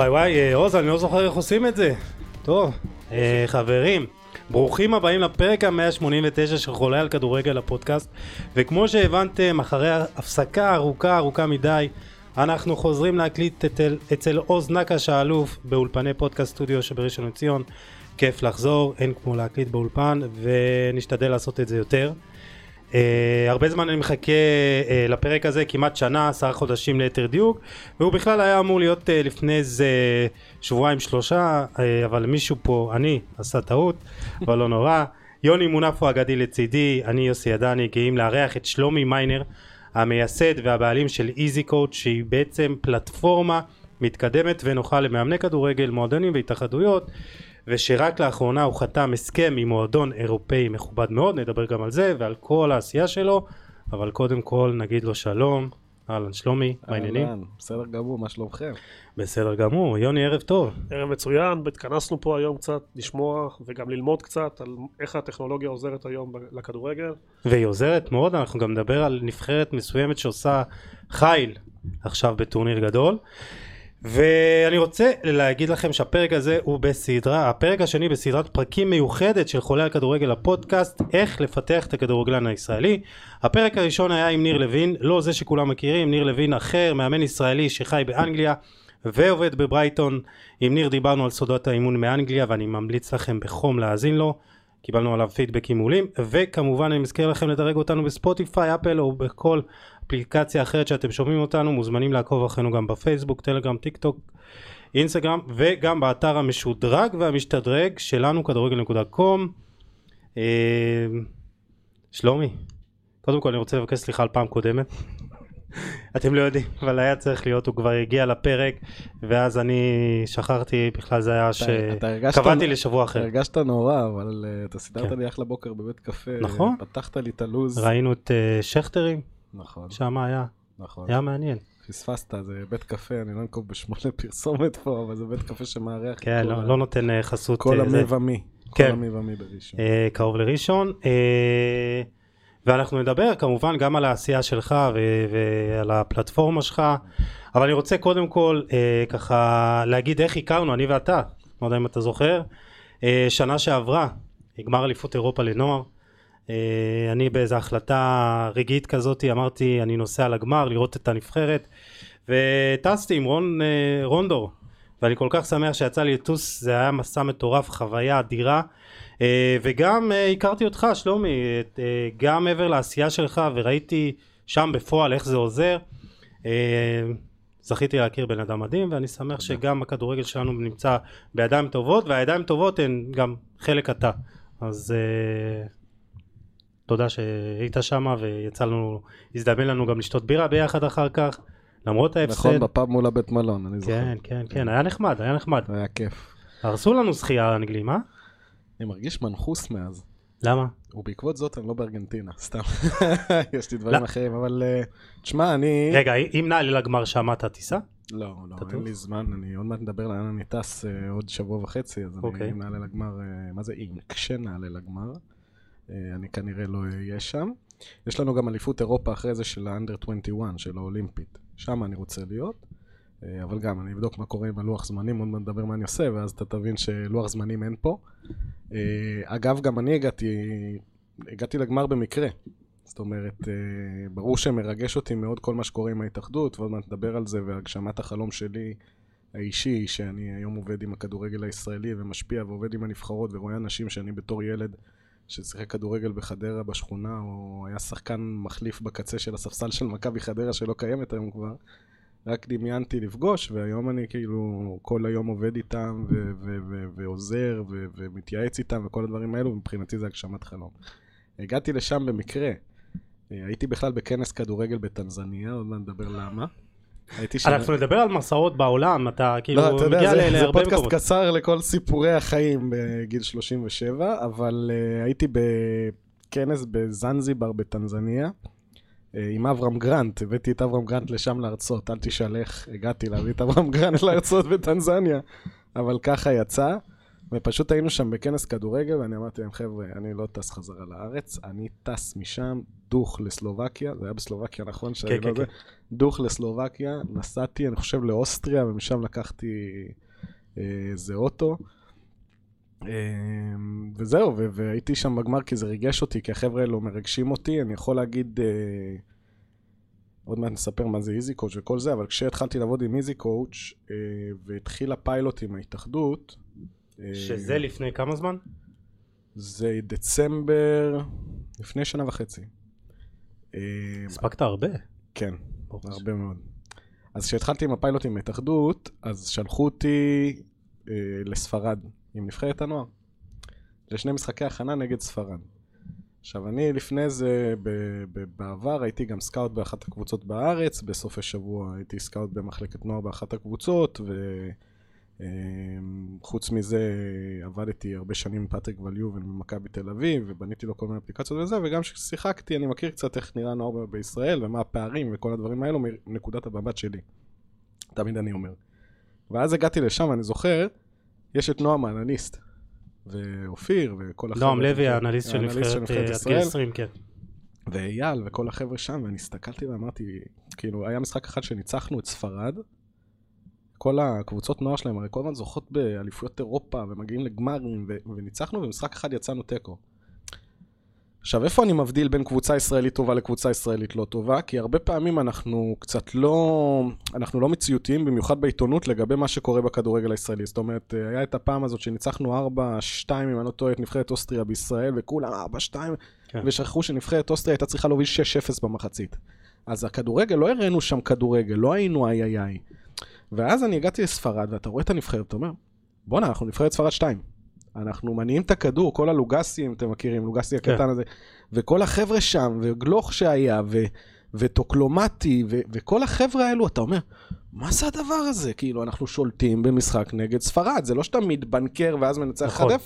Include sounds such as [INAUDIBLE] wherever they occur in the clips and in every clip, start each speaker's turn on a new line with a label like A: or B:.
A: וואי וואי, אה, עוז, אני לא זוכר איך עושים את זה. טוב, אה, חברים, ברוכים הבאים לפרק ה-189 של חולה על כדורגל הפודקאסט, וכמו שהבנתם, אחרי הפסקה ארוכה ארוכה מדי, אנחנו חוזרים להקליט אצל, אצל עוז נקש האלוף באולפני פודקאסט סטודיו שבראשון לציון. כיף לחזור, אין כמו להקליט באולפן, ונשתדל לעשות את זה יותר. Uh, הרבה זמן אני מחכה uh, לפרק הזה, כמעט שנה, עשרה חודשים ליתר דיוק, והוא בכלל היה אמור להיות uh, לפני איזה שבועיים שלושה, uh, אבל מישהו פה, אני, עשה טעות, [LAUGHS] אבל לא נורא. יוני מונפו אגדי לצידי, אני יוסי עדני, גאים לארח את שלומי מיינר, המייסד והבעלים של איזי קואוץ', שהיא בעצם פלטפורמה מתקדמת ונוחה למאמני כדורגל, מועדונים והתאחדויות. ושרק לאחרונה הוא חתם הסכם עם מועדון אירופאי מכובד מאוד, נדבר גם על זה ועל כל העשייה שלו, אבל קודם כל נגיד לו שלום, אהלן שלומי, מה העניינים?
B: בסדר גמור, מה שלומכם?
A: בסדר גמור, יוני ערב טוב.
C: ערב מצוין, התכנסנו פה היום קצת לשמוע וגם ללמוד קצת על איך הטכנולוגיה עוזרת היום לכדורגל.
A: והיא עוזרת מאוד, אנחנו גם נדבר על נבחרת מסוימת שעושה חיל עכשיו בטורניר גדול. ואני רוצה להגיד לכם שהפרק הזה הוא בסדרה, הפרק השני בסדרת פרקים מיוחדת של חולה על כדורגל הפודקאסט, איך לפתח את הכדורגלן הישראלי. הפרק הראשון היה עם ניר לוין, לא זה שכולם מכירים, ניר לוין אחר, מאמן ישראלי שחי באנגליה ועובד בברייטון. עם ניר דיברנו על סודות האימון מאנגליה ואני ממליץ לכם בחום להאזין לו. קיבלנו עליו פידבקים מעולים, וכמובן אני מזכיר לכם לדרג אותנו בספוטיפיי, אפל או בכל אפליקציה אחרת שאתם שומעים אותנו, מוזמנים לעקוב אחרינו גם בפייסבוק, טלגרם, טיק טוק, אינסטגרם, וגם באתר המשודרג והמשתדרג שלנו, כדורגל.קום. אה, שלומי, קודם כל אני רוצה לבקש סליחה על פעם קודמת. [LAUGHS] אתם לא יודעים, אבל היה צריך להיות, הוא כבר הגיע לפרק, ואז אני שכחתי, בכלל זה היה שקבעתי לשבוע אחר.
B: הרגשת נורא, אבל אה, אתה סידרת
A: כן.
B: לי אחלה בוקר בבית קפה.
A: נכון.
B: פתחת לי את הלו"ז.
A: ראינו את אה, שכטרים,
B: נכון,
A: שם היה,
B: נכון.
A: היה מעניין.
B: פספסת, זה בית קפה, אני לא אנקוב בשמו לפרסומת [LAUGHS] פה, אבל זה בית קפה שמארח
A: כן,
B: כל
A: לא,
B: ה-
A: לא נותן אה, חסות
B: כל
A: אה, זה.
B: המי ומי. כל
A: כן.
B: המי ומי בראשון.
A: אה, קרוב לראשון. אה, ואנחנו נדבר כמובן גם על העשייה שלך ו- ועל הפלטפורמה שלך, אבל אני רוצה קודם כל אה, ככה להגיד איך הכרנו, אני ואתה, לא יודע אם אתה זוכר, אה, שנה שעברה, גמר אליפות אירופה לנוער. אה, אני באיזו החלטה רגעית כזאת אמרתי אני נוסע לגמר לראות את הנבחרת וטסתי עם רון אה, רונדור ואני כל כך שמח שיצא לי לטוס זה היה מסע מטורף חוויה אדירה. אה, וגם הכרתי אותך שלומי גם מעבר לעשייה שלך וראיתי שם בפועל איך זה עוזר. זכיתי להכיר בן אדם מדהים ואני שמח שגם הכדורגל שלנו נמצא בידיים טובות והידיים טובות הן גם חלק אתה. אז תודה שהיית שם ויצא לנו, הזדמן לנו גם לשתות בירה ביחד אחר כך למרות ההפסד.
B: נכון, בפאב מול הבית מלון, אני זוכר.
A: כן, כן, כן, היה נחמד, היה נחמד.
B: היה כיף.
A: הרסו לנו שחייה האנגלים, אה?
B: אני מרגיש מנחוס מאז.
A: למה?
B: ובעקבות זאת אני לא בארגנטינה, סתם. [LAUGHS] יש לי דברים
A: לא.
B: אחרים, אבל אה, תשמע, אני...
A: רגע, אם נעלה לגמר שם אתה תיסע?
B: לא, לא, אין? לי זמן, אני עוד מעט נדבר לאן אני טס אה, עוד שבוע וחצי, אז
A: אוקיי.
B: אני אם נעלה לגמר, אה, מה זה אם? כשנעלה לגמר, אני כנראה לא אהיה שם. יש לנו גם אליפות אירופה אחרי זה של האנדר 21, של האולימפית, שם אני רוצה להיות, אה, אבל גם אני אבדוק מה קורה עם הלוח זמנים, עוד מעט נדבר מה אני עושה, ואז אתה תבין שלוח זמנים אין פה. אה, אגב, גם אני הגעתי, הגעתי לגמר במקרה. זאת אומרת, אה, ברור שמרגש אותי מאוד כל מה שקורה עם ההתאחדות, ועוד מעט נדבר על זה, והגשמת החלום שלי האישי, שאני היום עובד עם הכדורגל הישראלי ומשפיע ועובד עם הנבחרות ורואה אנשים שאני בתור ילד ששיחק כדורגל בחדרה בשכונה, או היה שחקן מחליף בקצה של הספסל של מכבי חדרה שלא קיימת היום כבר, רק דמיינתי לפגוש, והיום אני כאילו כל היום עובד איתם ו- ו- ו- ועוזר ו- ומתייעץ איתם וכל הדברים האלו, ומבחינתי זה הגשמת חלום. הגעתי לשם במקרה. אה, הייתי בכלל בכנס כדורגל בטנזניה, עוד מעט נדבר למה.
A: אנחנו נדבר על מסעות בעולם, אתה כאילו
B: לא, אתה יודע,
A: מגיע
B: זה,
A: ל-
B: זה
A: להרבה
B: פודקאסט
A: מקומות.
B: קצר לכל סיפורי החיים בגיל 37, אבל uh, הייתי בכנס בזנזיבר בטנזניה uh, עם אברהם גרנט, הבאתי את אברהם גרנט לשם להרצות, אל תשאל איך הגעתי להביא את אברהם גרנט [LAUGHS] להרצות בטנזניה, אבל ככה יצא. ופשוט היינו שם בכנס כדורגל, ואני אמרתי להם, חבר'ה, אני לא טס חזרה לארץ, אני טס משם דוך לסלובקיה, זה היה בסלובקיה, נכון?
A: כן, כן.
B: זה? דוך לסלובקיה, נסעתי, אני חושב, לאוסטריה, ומשם לקחתי אה, איזה אוטו. אה, וזהו, והייתי שם בגמר כי זה ריגש אותי, כי החבר'ה האלו מרגשים אותי, אני יכול להגיד... אה, עוד מעט נספר מה זה Easy Coach וכל זה, אבל כשהתחלתי לעבוד עם Easy Coach והתחיל הפיילוט עם ההתאחדות,
A: שזה לפני כמה זמן?
B: זה דצמבר לפני שנה וחצי. אה,
A: הספקת הרבה.
B: כן. הרבה מאוד. אז כשהתחלתי עם הפיילוט עם ההתאחדות, אז שלחו אותי אה, לספרד עם נבחרת הנוער. לשני משחקי הכנה נגד ספרד. עכשיו, אני לפני זה, ב- ב- בעבר הייתי גם סקאוט באחת הקבוצות בארץ, בסוף השבוע הייתי סקאוט במחלקת נוער באחת הקבוצות, וחוץ מזה עבדתי הרבה שנים עם פטריק ואן ליוון במכבי תל אביב, ובניתי לו כל מיני אפליקציות וזה, וגם כששיחקתי אני מכיר קצת איך נראה נוער בישראל, ומה הפערים וכל הדברים האלו מנקודת המבט שלי. תמיד אני אומר. ואז הגעתי לשם, אני זוכר, יש את נועם האנליסט, ואופיר, וכל החבר'ה.
A: נועם לוי, האנליסט של נבחרת אה, גיל 20, כן.
B: ואייל וכל החבר'ה שם, ואני הסתכלתי ואמרתי, כאילו, היה משחק אחד שניצחנו את ספרד, כל הקבוצות נוער שלהם הרי כל הזמן זוכות באליפויות אירופה ומגיעים לגמרים ו- וניצחנו ומשחק אחד יצאנו תיקו. עכשיו איפה אני מבדיל בין קבוצה ישראלית טובה לקבוצה ישראלית לא טובה? כי הרבה פעמים אנחנו קצת לא, אנחנו לא מציאותיים במיוחד בעיתונות לגבי מה שקורה בכדורגל הישראלי. זאת אומרת, אה, היה את הפעם הזאת שניצחנו 4-2 אם אני לא טועה את נבחרת אוסטריה בישראל וכולם 4-2
A: כן.
B: ושכחו שנבחרת אוסטריה הייתה צריכה להוביל 6-0 במחצית. אז הכדורגל, לא הראינו שם כדורגל, לא היינו איי איי איי. ואז אני הגעתי לספרד, ואתה רואה את הנבחרת, אתה אומר, בואנה, אנחנו נבחרת ספרד 2. אנחנו מניעים את הכדור, כל הלוגסים, אתם מכירים, לוגסי
A: כן.
B: הקטן הזה, וכל החבר'ה שם, וגלוך שהיה, ו... וטוקלומטי, ו- וכל החבר'ה האלו, אתה אומר, מה זה הדבר הזה? כאילו, אנחנו שולטים במשחק נגד ספרד, זה לא שאתה מתבנקר ואז מנצח 1-0,
A: נכון.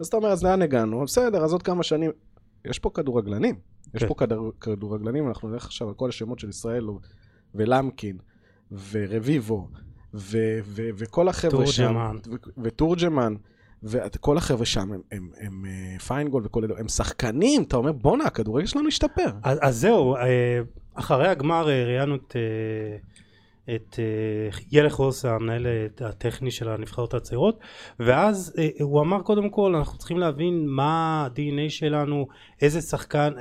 B: אז אתה אומר, אז לאן הגענו? בסדר, אז עוד כמה שנים. יש פה כדורגלנים, יש
A: כן.
B: פה כדור, כדורגלנים, אנחנו נלך עכשיו על כל השמות של ישראל, ולמקין, ורביבו, ו- ו- וכל החבר'ה שם. ו- ותורג'מן, וכל החבר'ה שם הם, הם, הם, אה, פיינגול וכל אלה, הם שחקנים, אתה אומר, בואנה, הכדורגל שלנו השתפר.
A: אז, אז זהו, אה, אחרי הגמר אה, ראיינו את, את ילך רוס, המנהל הטכני של הנבחרות הצעירות, ואז הוא אמר קודם כל, אנחנו צריכים להבין מה ה-DNA שלנו, איזה שחקן,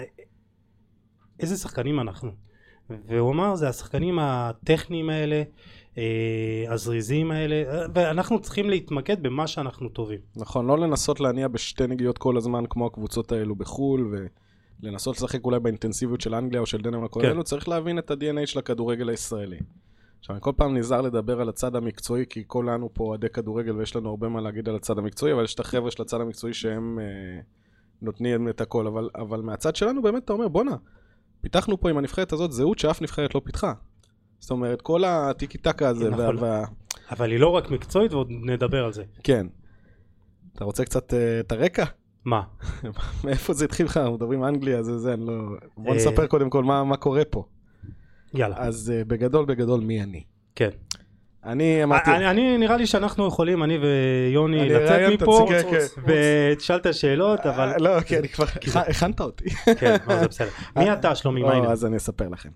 A: איזה שחקנים אנחנו. והוא אמר, זה השחקנים הטכניים האלה, אה, הזריזים האלה, אה, ואנחנו צריכים להתמקד במה שאנחנו טובים.
B: נכון, לא לנסות להניע בשתי נגיעות כל הזמן כמו הקבוצות האלו בחו"ל, ולנסות לשחק אולי באינטנסיביות של אנגליה או של דנמרק, כל
A: כן.
B: אלו, צריך להבין את ה-DNA של הכדורגל הישראלי. עכשיו, אני כל פעם נזהר לדבר על הצד המקצועי, כי כולנו פה אוהדי כדורגל ויש לנו הרבה מה להגיד על הצד המקצועי, אבל יש את החבר'ה של הצד המקצועי שהם אה, נותנים את הכל, אבל, אבל מהצד שלנו באמת אתה אומר, בואנה, פיתחנו פה עם הנבחרת הזאת זהות שאף נבחרת לא פיתחה. זאת אומרת, כל הטיקי טקה הזה, וה,
A: נכון.
B: וה,
A: אבל היא לא רק מקצועית ועוד נדבר על זה.
B: כן. אתה רוצה קצת אה, את הרקע?
A: מה? [LAUGHS]
B: מאיפה זה התחיל לך? אנחנו מדברים אנגליה, זה זה, אני לא... בוא
A: אה,
B: נספר קודם כל מה, מה קורה פה.
A: יאללה,
B: אז uh, בגדול בגדול מי אני?
A: כן.
B: אני אמרתי...
A: אני, אני נראה לי שאנחנו יכולים, אני ויוני,
B: אני
A: לצאת מפה
B: עצמי, כן, כן.
A: ותשאל את השאלות, אבל
B: אה, לא, כי אני כבר... הכ- הכנת אותי.
A: כן, לא, זה בסדר. מי אתה שלומי? מה
B: לא,
A: העניין?
B: אז אני אספר לכם.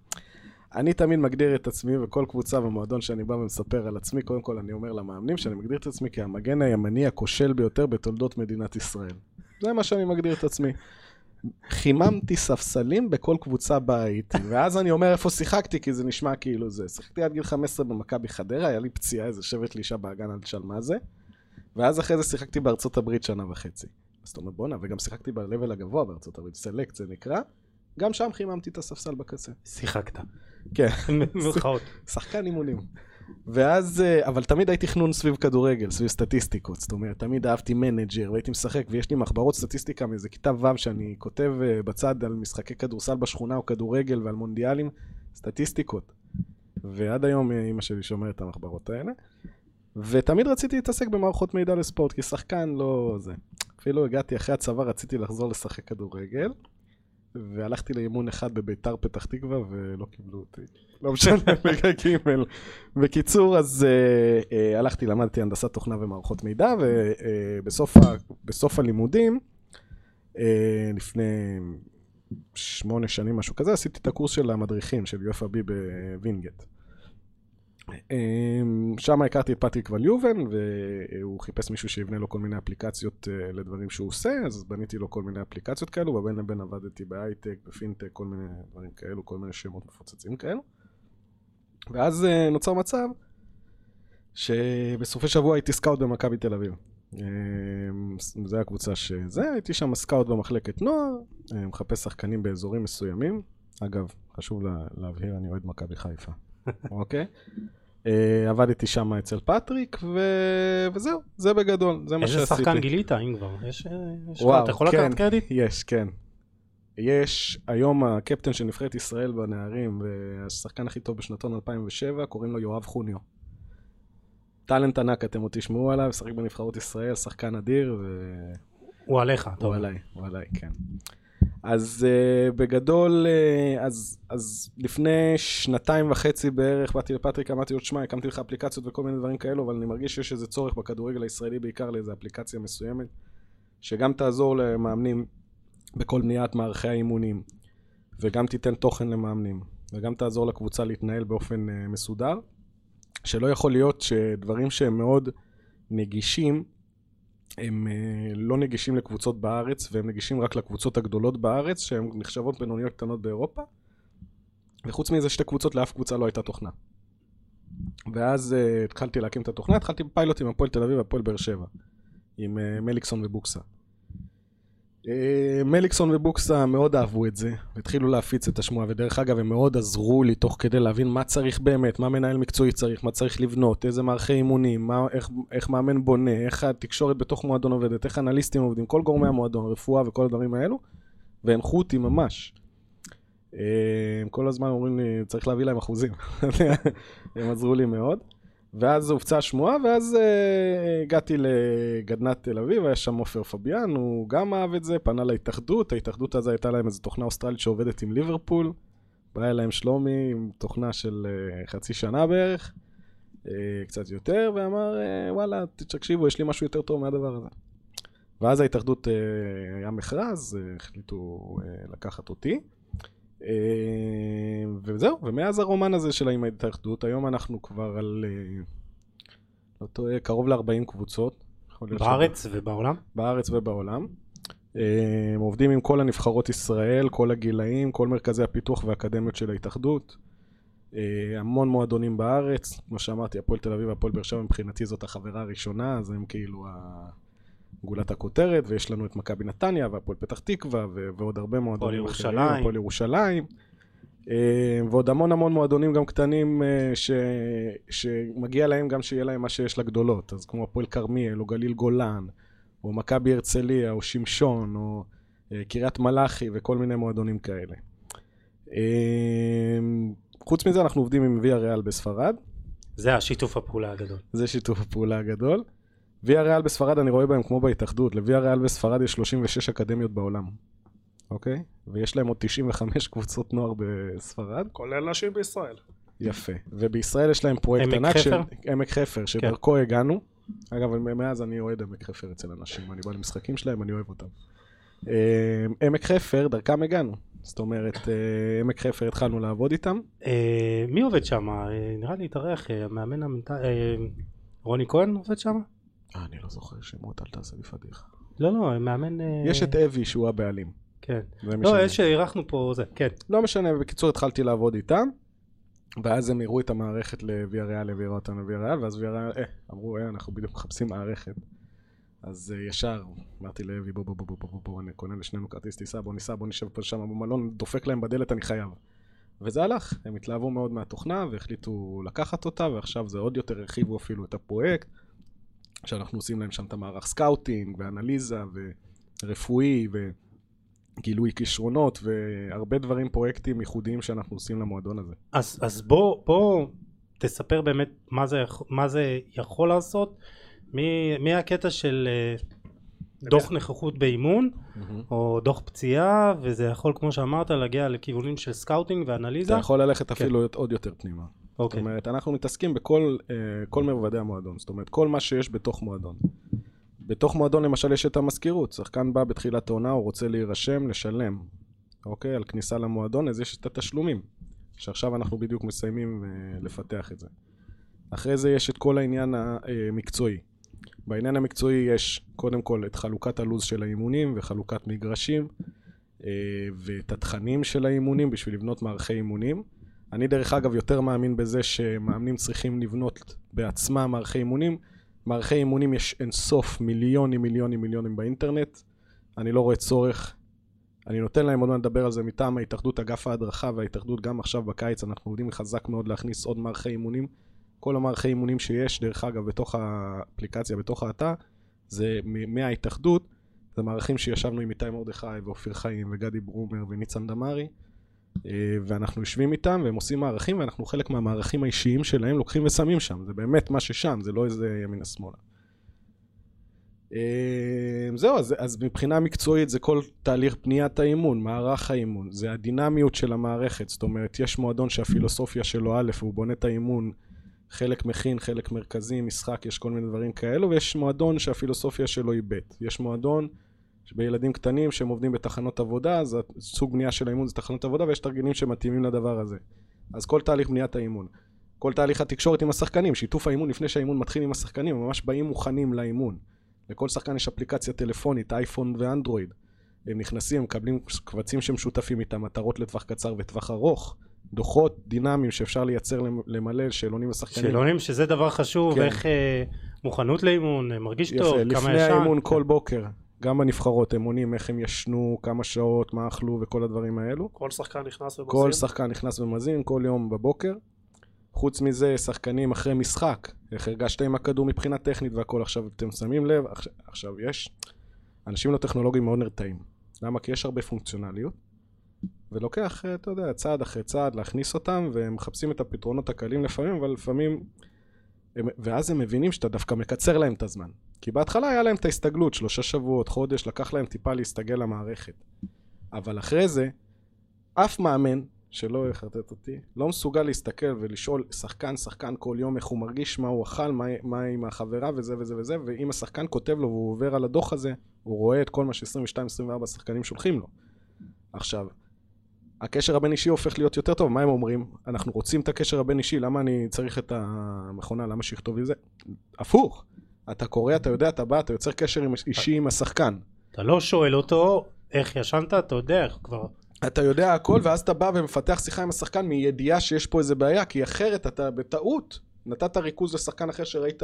B: אני תמיד מגדיר את עצמי, וכל קבוצה ומועדון שאני בא ומספר על עצמי, קודם כל אני אומר למאמנים שאני מגדיר את עצמי כהמגן הימני הכושל ביותר בתולדות מדינת ישראל. זה מה שאני מגדיר את עצמי. חיממתי ספסלים בכל קבוצה בה הייתי, ואז אני אומר איפה שיחקתי, כי זה נשמע כאילו זה. שיחקתי עד גיל 15 במכבי חדרה, היה לי פציעה, איזה שבט לישה באגן, אל תשאל מה זה. ואז אחרי זה שיחקתי בארצות הברית שנה וחצי. אז אתה אומר בואנה, וגם שיחקתי ב-level הגבוה בארצות הברית, select זה נקרא. גם שם חיממתי את הספסל בקצה.
A: שיחקת.
B: כן. [LAUGHS] שחקן אימונים. ואז, אה, אבל תמיד הייתי חנון סביב כדורגל, סביב סטטיסטיקות. זאת אומרת, תמיד אהבתי מנג'ר, והייתי משחק, ויש לי מחברות סטטיסטיקה מאיזה כיתה ו' שאני כותב אה, בצד על משחקי כדורסל בשכונה או כדורגל ועל מונדיאלים, סטטיסטיקות. ועד היום אה, אימא שלי שומרת את המחברות האלה. ותמיד רציתי להתעסק במערכות מידע לספורט, כי שחקן לא זה. אפילו הגעתי אחרי הצבא, רציתי לחזור לשחק כדורגל. והלכתי לאימון אחד בביתר פתח תקווה ולא קיבלו אותי. לא משנה, [LAUGHS] בג"ג. בקיצור, אז uh, uh, הלכתי, למדתי הנדסת תוכנה ומערכות מידע, ובסוף uh, הלימודים, uh, לפני שמונה שנים, משהו כזה, עשיתי את הקורס של המדריכים של UEFA B בווינגייט. אמ, שם הכרתי את פטריק ואן ליוון, והוא חיפש מישהו שיבנה לו כל מיני אפליקציות אה, לדברים שהוא עושה, אז בניתי לו כל מיני אפליקציות כאלו, ובין לבין עבדתי בהייטק, בפינטק, כל מיני דברים כאלו, כל מיני שמות מפוצצים כאלו. ואז אה, נוצר מצב שבסופי שבוע הייתי סקאוט במכבי תל אביב. אמ, זו הקבוצה שזה, הייתי שם סקאוט במחלקת נוער, אה, מחפש שחקנים באזורים מסוימים. אגב, חשוב להבהיר, אני אוהד מכבי חיפה, [LAUGHS] אוקיי? Uh, עבדתי שם אצל פטריק, ו... וזהו, זה בגדול, זה מה שעשיתי.
A: איזה שחקן גילית, אם כבר? יש, יש וואו, אתה יכול כן, לקחת קרדיט?
B: יש, כן. יש היום הקפטן של נבחרת ישראל בנערים, והשחקן הכי טוב בשנתון 2007, קוראים לו יואב חוניו. טאלנט ענק, אתם עוד תשמעו עליו, שחק בנבחרות ישראל, שחקן אדיר, ו...
A: הוא עליך,
B: טוב. הוא עליי, הוא עליי, כן. אז uh, בגדול, uh, אז, אז לפני שנתיים וחצי בערך באתי לפטריק, אמרתי לו, שמע, הקמתי לך אפליקציות וכל מיני דברים כאלו, אבל אני מרגיש שיש איזה צורך בכדורגל הישראלי, בעיקר לאיזה אפליקציה מסוימת, שגם תעזור למאמנים בכל בניית מערכי האימונים, וגם תיתן תוכן למאמנים, וגם תעזור לקבוצה להתנהל באופן uh, מסודר, שלא יכול להיות שדברים שהם מאוד נגישים, הם uh, לא נגישים לקבוצות בארץ, והם נגישים רק לקבוצות הגדולות בארץ, שהן נחשבות בינוניות קטנות באירופה. וחוץ מזה, שתי קבוצות, לאף קבוצה לא הייתה תוכנה. ואז uh, התחלתי להקים את התוכנה, התחלתי בפיילוט עם הפועל תל אביב והפועל באר שבע, עם uh, מליקסון ובוקסה. אה, מליקסון ובוקסה מאוד אהבו את זה, והתחילו להפיץ את השמועה, ודרך אגב הם מאוד עזרו לי תוך כדי להבין מה צריך באמת, מה מנהל מקצועי צריך, מה צריך לבנות, איזה מערכי אימונים, מה, איך, איך מאמן בונה, איך התקשורת בתוך מועדון עובדת, איך אנליסטים עובדים, כל גורמי המועדון, רפואה וכל הדברים האלו, והנחו אותי ממש. אה, הם כל הזמן אומרים לי, צריך להביא להם אחוזים, [LAUGHS] הם עזרו לי מאוד. ואז הופצה שמועה, ואז uh, הגעתי לגדנת תל אביב, היה שם עופר פביאן, הוא גם אהב את זה, פנה להתאחדות, ההתאחדות אז הייתה להם איזו תוכנה אוסטרלית שעובדת עם ליברפול, בא אליהם שלומי עם תוכנה של uh, חצי שנה בערך, uh, קצת יותר, ואמר, uh, וואלה, תקשיבו, יש לי משהו יותר טוב מהדבר הזה. ואז ההתאחדות, uh, היה מכרז, uh, החליטו uh, לקחת אותי. אה, וזהו, ומאז הרומן הזה של עם ההתאחדות, היום אנחנו כבר על, אה, לא טועה, קרוב ל-40 קבוצות.
A: בארץ שבא, ובעולם?
B: בארץ ובעולם. אה, הם עובדים עם כל הנבחרות ישראל, כל הגילאים, כל מרכזי הפיתוח והאקדמיות של ההתאחדות. המון מועדונים בארץ, כמו שאמרתי, הפועל תל אביב והפועל באר שבע מבחינתי זאת החברה הראשונה, אז הם כאילו ה... גולת הכותרת, ויש לנו את מכבי נתניה, והפועל פתח תקווה, ו- ועוד הרבה מועדונים
A: אחרים, הפועל
B: ירושלים. אה, ועוד המון המון מועדונים גם קטנים אה, ש... שמגיע להם גם שיהיה להם מה שיש לגדולות, אז כמו הפועל כרמיאל, או גליל גולן, או מכבי הרצליה, או שמשון, או אה, קריית מלאכי, וכל מיני מועדונים כאלה. חוץ מזה אנחנו עובדים עם ויה ריאל בספרד.
A: זה השיתוף הפעולה הגדול.
B: זה שיתוף הפעולה הגדול. ויה ריאל בספרד אני רואה בהם כמו בהתאחדות, לוויה ריאל בספרד יש 36 אקדמיות בעולם, אוקיי? ויש להם עוד 95 קבוצות נוער בספרד.
C: כולל נשים בישראל.
B: יפה. ובישראל יש להם פרויקט ענק של עמק חפר, שדרכו כן. הגענו. אגב, מאז אני אוהד עמק חפר אצל אנשים, אני בא למשחקים שלהם, אני אוהב אותם. אה, עמק חפר, דרכם הגענו. זאת אומרת, אה, עמק חפר התחלנו לעבוד איתם.
A: אה, מי עובד שם? נראה לי התארח, המאמן המנטלי, רוני כהן עובד שם?
B: אה, אני לא זוכר שמות, אל תעשה לי פדיחה.
A: לא, לא, מאמן...
B: אה, יש את אבי שהוא הבעלים.
A: כן. לא, יש שאירחנו פה זה, כן.
B: לא משנה, בקיצור התחלתי לעבוד איתם, ואז הם הראו את המערכת לוויאריאל, העבירו אותנו לוויאריאל, ואז ויאריאל, אה, אמרו, אה, אנחנו בדיוק מחפשים מערכת. אז uh, ישר אמרתי לאבי, בוא בוא בוא בוא בוא בוא, אני קונה לשנינו כרטיס טיסה, בוא ניסע, בוא נשב פה שם במלון, דופק להם בדלת, אני חייב. וזה הלך, הם התלהבו מאוד מהתוכנה והחליטו לקחת אותה, ועכשיו זה עוד יותר הרחיבו אפילו את הפרויקט. שאנחנו עושים להם שם את המערך סקאוטינג ואנליזה ורפואי וגילוי כישרונות והרבה דברים, פרויקטים ייחודיים שאנחנו עושים למועדון הזה.
A: אז, אז בוא, בוא תספר באמת מה זה, מה זה יכול לעשות, מי, מי הקטע של דוח נוכחות באימון,
B: מהמם.
A: או דוח פציעה, וזה יכול, כמו שאמרת, להגיע לכיוונים של סקאוטינג ואנליזה.
B: אתה יכול ללכת
A: כן.
B: אפילו עוד יותר פנימה. זאת
A: אוקיי,
B: אומרת, אנחנו מתעסקים בכל אה, כל רבדי המועדון. זאת אומרת, כל מה שיש בתוך מועדון. בתוך מועדון למשל יש את המזכירות. שחקן בא בתחילת העונה, הוא רוצה להירשם, לשלם, אוקיי? על כניסה למועדון, אז יש את התשלומים. שעכשיו אנחנו בדיוק מסיימים אה, לפתח את זה. אחרי זה יש את כל העניין המקצועי. בעניין המקצועי יש קודם כל את חלוקת הלו"ז של האימונים וחלוקת מגרשים אה, ואת התכנים של האימונים בשביל לבנות מערכי אימונים. אני דרך אגב יותר מאמין בזה שמאמנים צריכים לבנות בעצמם מערכי אימונים. מערכי אימונים יש אינסוף מיליונים מיליונים מיליונים באינטרנט. אני לא רואה צורך. אני נותן להם עוד מעט לדבר על זה מטעם ההתאחדות, אגף ההדרכה וההתאחדות גם עכשיו בקיץ אנחנו עובדים חזק מאוד להכניס עוד מערכי אימונים. כל המערכי אימונים שיש, דרך אגב, בתוך האפליקציה, בתוך האתר, זה מההתאחדות, זה מערכים שישבנו עם איתי מרדכי ואופיר חיים וגדי ברומר וניצן דמארי, ואנחנו יושבים איתם והם עושים מערכים, ואנחנו חלק מהמערכים האישיים שלהם לוקחים ושמים שם, זה באמת מה ששם, זה לא איזה ימינה שמאלה. אה, זהו, אז, אז מבחינה מקצועית זה כל תהליך בניית האימון, מערך האימון, זה הדינמיות של המערכת, זאת אומרת, יש מועדון שהפילוסופיה שלו א', הוא בונה את האימון חלק מכין, חלק מרכזי, משחק, יש כל מיני דברים כאלו, ויש מועדון שהפילוסופיה שלו היא ב'. יש מועדון בילדים קטנים שהם עובדים בתחנות עבודה, אז סוג בנייה של האימון זה תחנות עבודה, ויש תרגילים שמתאימים לדבר הזה. אז כל תהליך בניית האימון. כל תהליך התקשורת עם השחקנים, שיתוף האימון לפני שהאימון מתחיל עם השחקנים, הם ממש באים מוכנים לאימון. לכל שחקן יש אפליקציה טלפונית, אייפון ואנדרואיד. הם נכנסים, הם מקבלים קבצים שמשותפים איתם, מטרות לטווח קצר וטווח ארוך, דוחות דינמיים שאפשר לייצר למ- למלא שאלונים לשחקנים.
A: שאלונים שזה דבר חשוב,
B: כן.
A: איך אה, מוכנות לאימון, אה, מרגיש טוב,
B: יפה,
A: כמה
B: לפני
A: ישן.
B: האימון כל בוקר, גם בנבחרות, הם עונים איך הם ישנו, כמה שעות, מה אכלו וכל הדברים האלו.
C: כל שחקן נכנס ומזין.
B: כל שחקן נכנס ומזין כל יום בבוקר. חוץ מזה, שחקנים אחרי משחק, איך הרגשת עם הכדור מבחינה טכנית והכל. עכשיו, אתם שמים לב, עכשיו, עכשיו יש, אנשים לא טכנולוגיים מאוד נרתעים. למה? כי יש הרבה פונקציונליות, ולוקח, אה, אתה יודע, צעד אחרי צעד להכניס אותם, והם מחפשים את הפתרונות הקלים לפעמים, אבל לפעמים... הם, ואז הם מבינים שאתה דווקא מקצר להם את הזמן. כי בהתחלה היה להם את ההסתגלות, שלושה שבועות, חודש, לקח להם טיפה להסתגל למערכת. אבל אחרי זה, אף מאמן, שלא יחרטט אותי, לא מסוגל להסתכל ולשאול שחקן שחקן כל יום איך הוא מרגיש, מה הוא אכל, מה, מה עם החברה וזה וזה וזה, ואם השחקן כותב לו והוא עובר על הדוח הזה, הוא רואה את כל מה ש-22-24 שחקנים שולחים לו. עכשיו, הקשר הבין אישי הופך להיות יותר טוב, מה הם אומרים? אנחנו רוצים את הקשר הבין אישי, למה אני צריך את המכונה, למה שיכתוב לי זה? הפוך, אתה קורא, אתה יודע, אתה בא, אתה יוצר קשר עם- אישי עם השחקן.
A: אתה לא שואל אותו איך ישנת, אתה יודע איך כבר...
B: אתה יודע הכל, ואז אתה בא ומפתח שיחה עם השחקן מידיעה שיש פה איזה בעיה, כי אחרת אתה בטעות נתת ריכוז לשחקן אחר שראית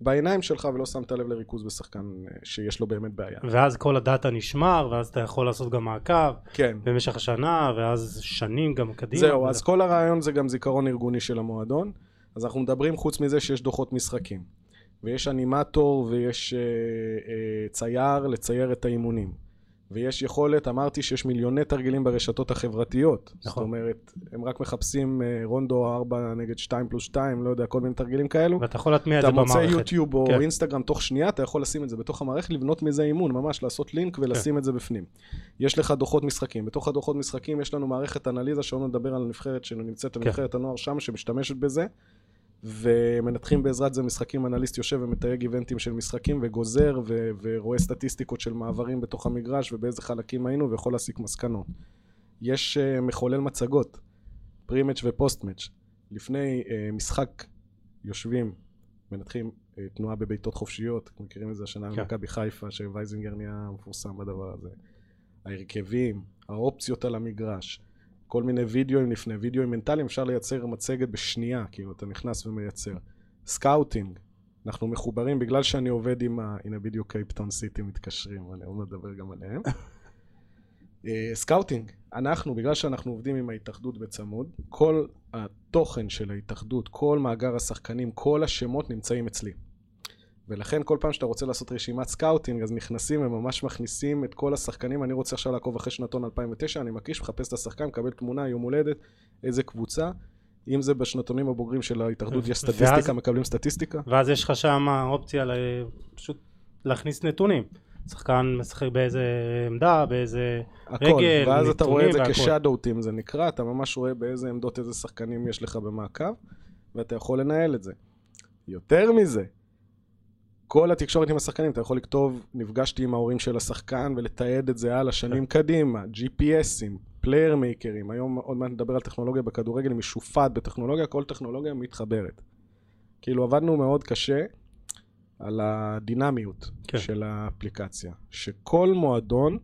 B: בעיניים שלך ולא שמת לב לריכוז בשחקן אה, שיש לו באמת בעיה.
A: ואז כל הדאטה נשמר, ואז אתה יכול לעשות גם מעקב
B: כן.
A: במשך השנה, ואז שנים גם קדימה.
B: זהו, אז כל הרעיון זה גם זיכרון ארגוני של המועדון. אז אנחנו מדברים חוץ מזה שיש דוחות משחקים. ויש אנימטור ויש אה, אה, צייר לצייר את האימונים. ויש יכולת, אמרתי שיש מיליוני תרגילים ברשתות החברתיות. זאת
A: נכון.
B: אומרת, הם רק מחפשים אה, רונדו 4 נגד 2 פלוס 2, לא יודע, כל מיני תרגילים כאלו.
A: ואתה יכול להטמיע את
B: אתה
A: זה
B: מוצא
A: במערכת.
B: יוטיוב או
A: כן.
B: אינסטגרם תוך שנייה, אתה יכול לשים את זה בתוך המערכת, לבנות מזה אימון, ממש לעשות לינק ולשים את זה בפנים. יש לך דוחות משחקים. בתוך הדוחות משחקים יש לנו מערכת אנליזה שעוד נדבר על הנבחרת שנמצאת,
A: כן.
B: הנוער שם, שמשתמשת בזה. ומנתחים בעזרת זה משחקים, אנליסט יושב ומתייג איבנטים של משחקים וגוזר ו- ורואה סטטיסטיקות של מעברים בתוך המגרש ובאיזה חלקים היינו ויכול להסיק מסקנות. יש uh, מחולל מצגות, pre-match ו post-match. לפני uh, משחק יושבים, מנתחים uh, תנועה בבעיטות חופשיות, מכירים את זה השנה
A: כן.
B: במכבי חיפה, שווייזינגר נהיה מפורסם בדבר הזה. ההרכבים, האופציות על המגרש, כל מיני וידאוים לפני, וידאוים מנטליים, אפשר לייצר מצגת בשנייה, כאילו אתה נכנס ומייצר. סקאוטינג, אנחנו מחוברים, בגלל שאני עובד עם ה... הנה בדיוק קייפטאון סיטי מתקשרים, אני עוד מדבר גם עליהם. [LAUGHS] אה, סקאוטינג, אנחנו, בגלל שאנחנו עובדים עם ההתאחדות בצמוד, כל התוכן של ההתאחדות, כל מאגר השחקנים, כל השמות נמצאים אצלי. ולכן כל פעם שאתה רוצה לעשות רשימת סקאוטינג, אז נכנסים וממש מכניסים את כל השחקנים. אני רוצה עכשיו לעקוב אחרי שנתון 2009, אני מקיש, מחפש את השחקן, מקבל תמונה, יום הולדת, איזה קבוצה. אם זה בשנתונים הבוגרים של ההתאחדות, יש [LAUGHS] סטטיסטיקה,
A: ואז-
B: מקבלים סטטיסטיקה.
A: ואז יש לך שם אופציה ל... פשוט להכניס נתונים. שחקן משחק באיזה עמדה, באיזה
B: הכל,
A: רגל,
B: ואז אתה רואה את זה
A: והכל.
B: shadow team זה נקרא, אתה ממש רואה באיזה עמדות איזה שחקנים יש לך במעקב, ואתה יכול לנהל את זה. יותר מזה, כל התקשורת עם השחקנים, אתה יכול לכתוב, נפגשתי עם ההורים של השחקן ולתעד את זה הלאה שנים קדימה, GPSים, Playermaker ים, היום עוד מעט נדבר על טכנולוגיה בכדורגל, היא משופעת בטכנולוגיה, כל טכנולוגיה מתחברת. כאילו עבדנו מאוד קשה על הדינמיות
A: כן.
B: של האפליקציה, שכל מועדון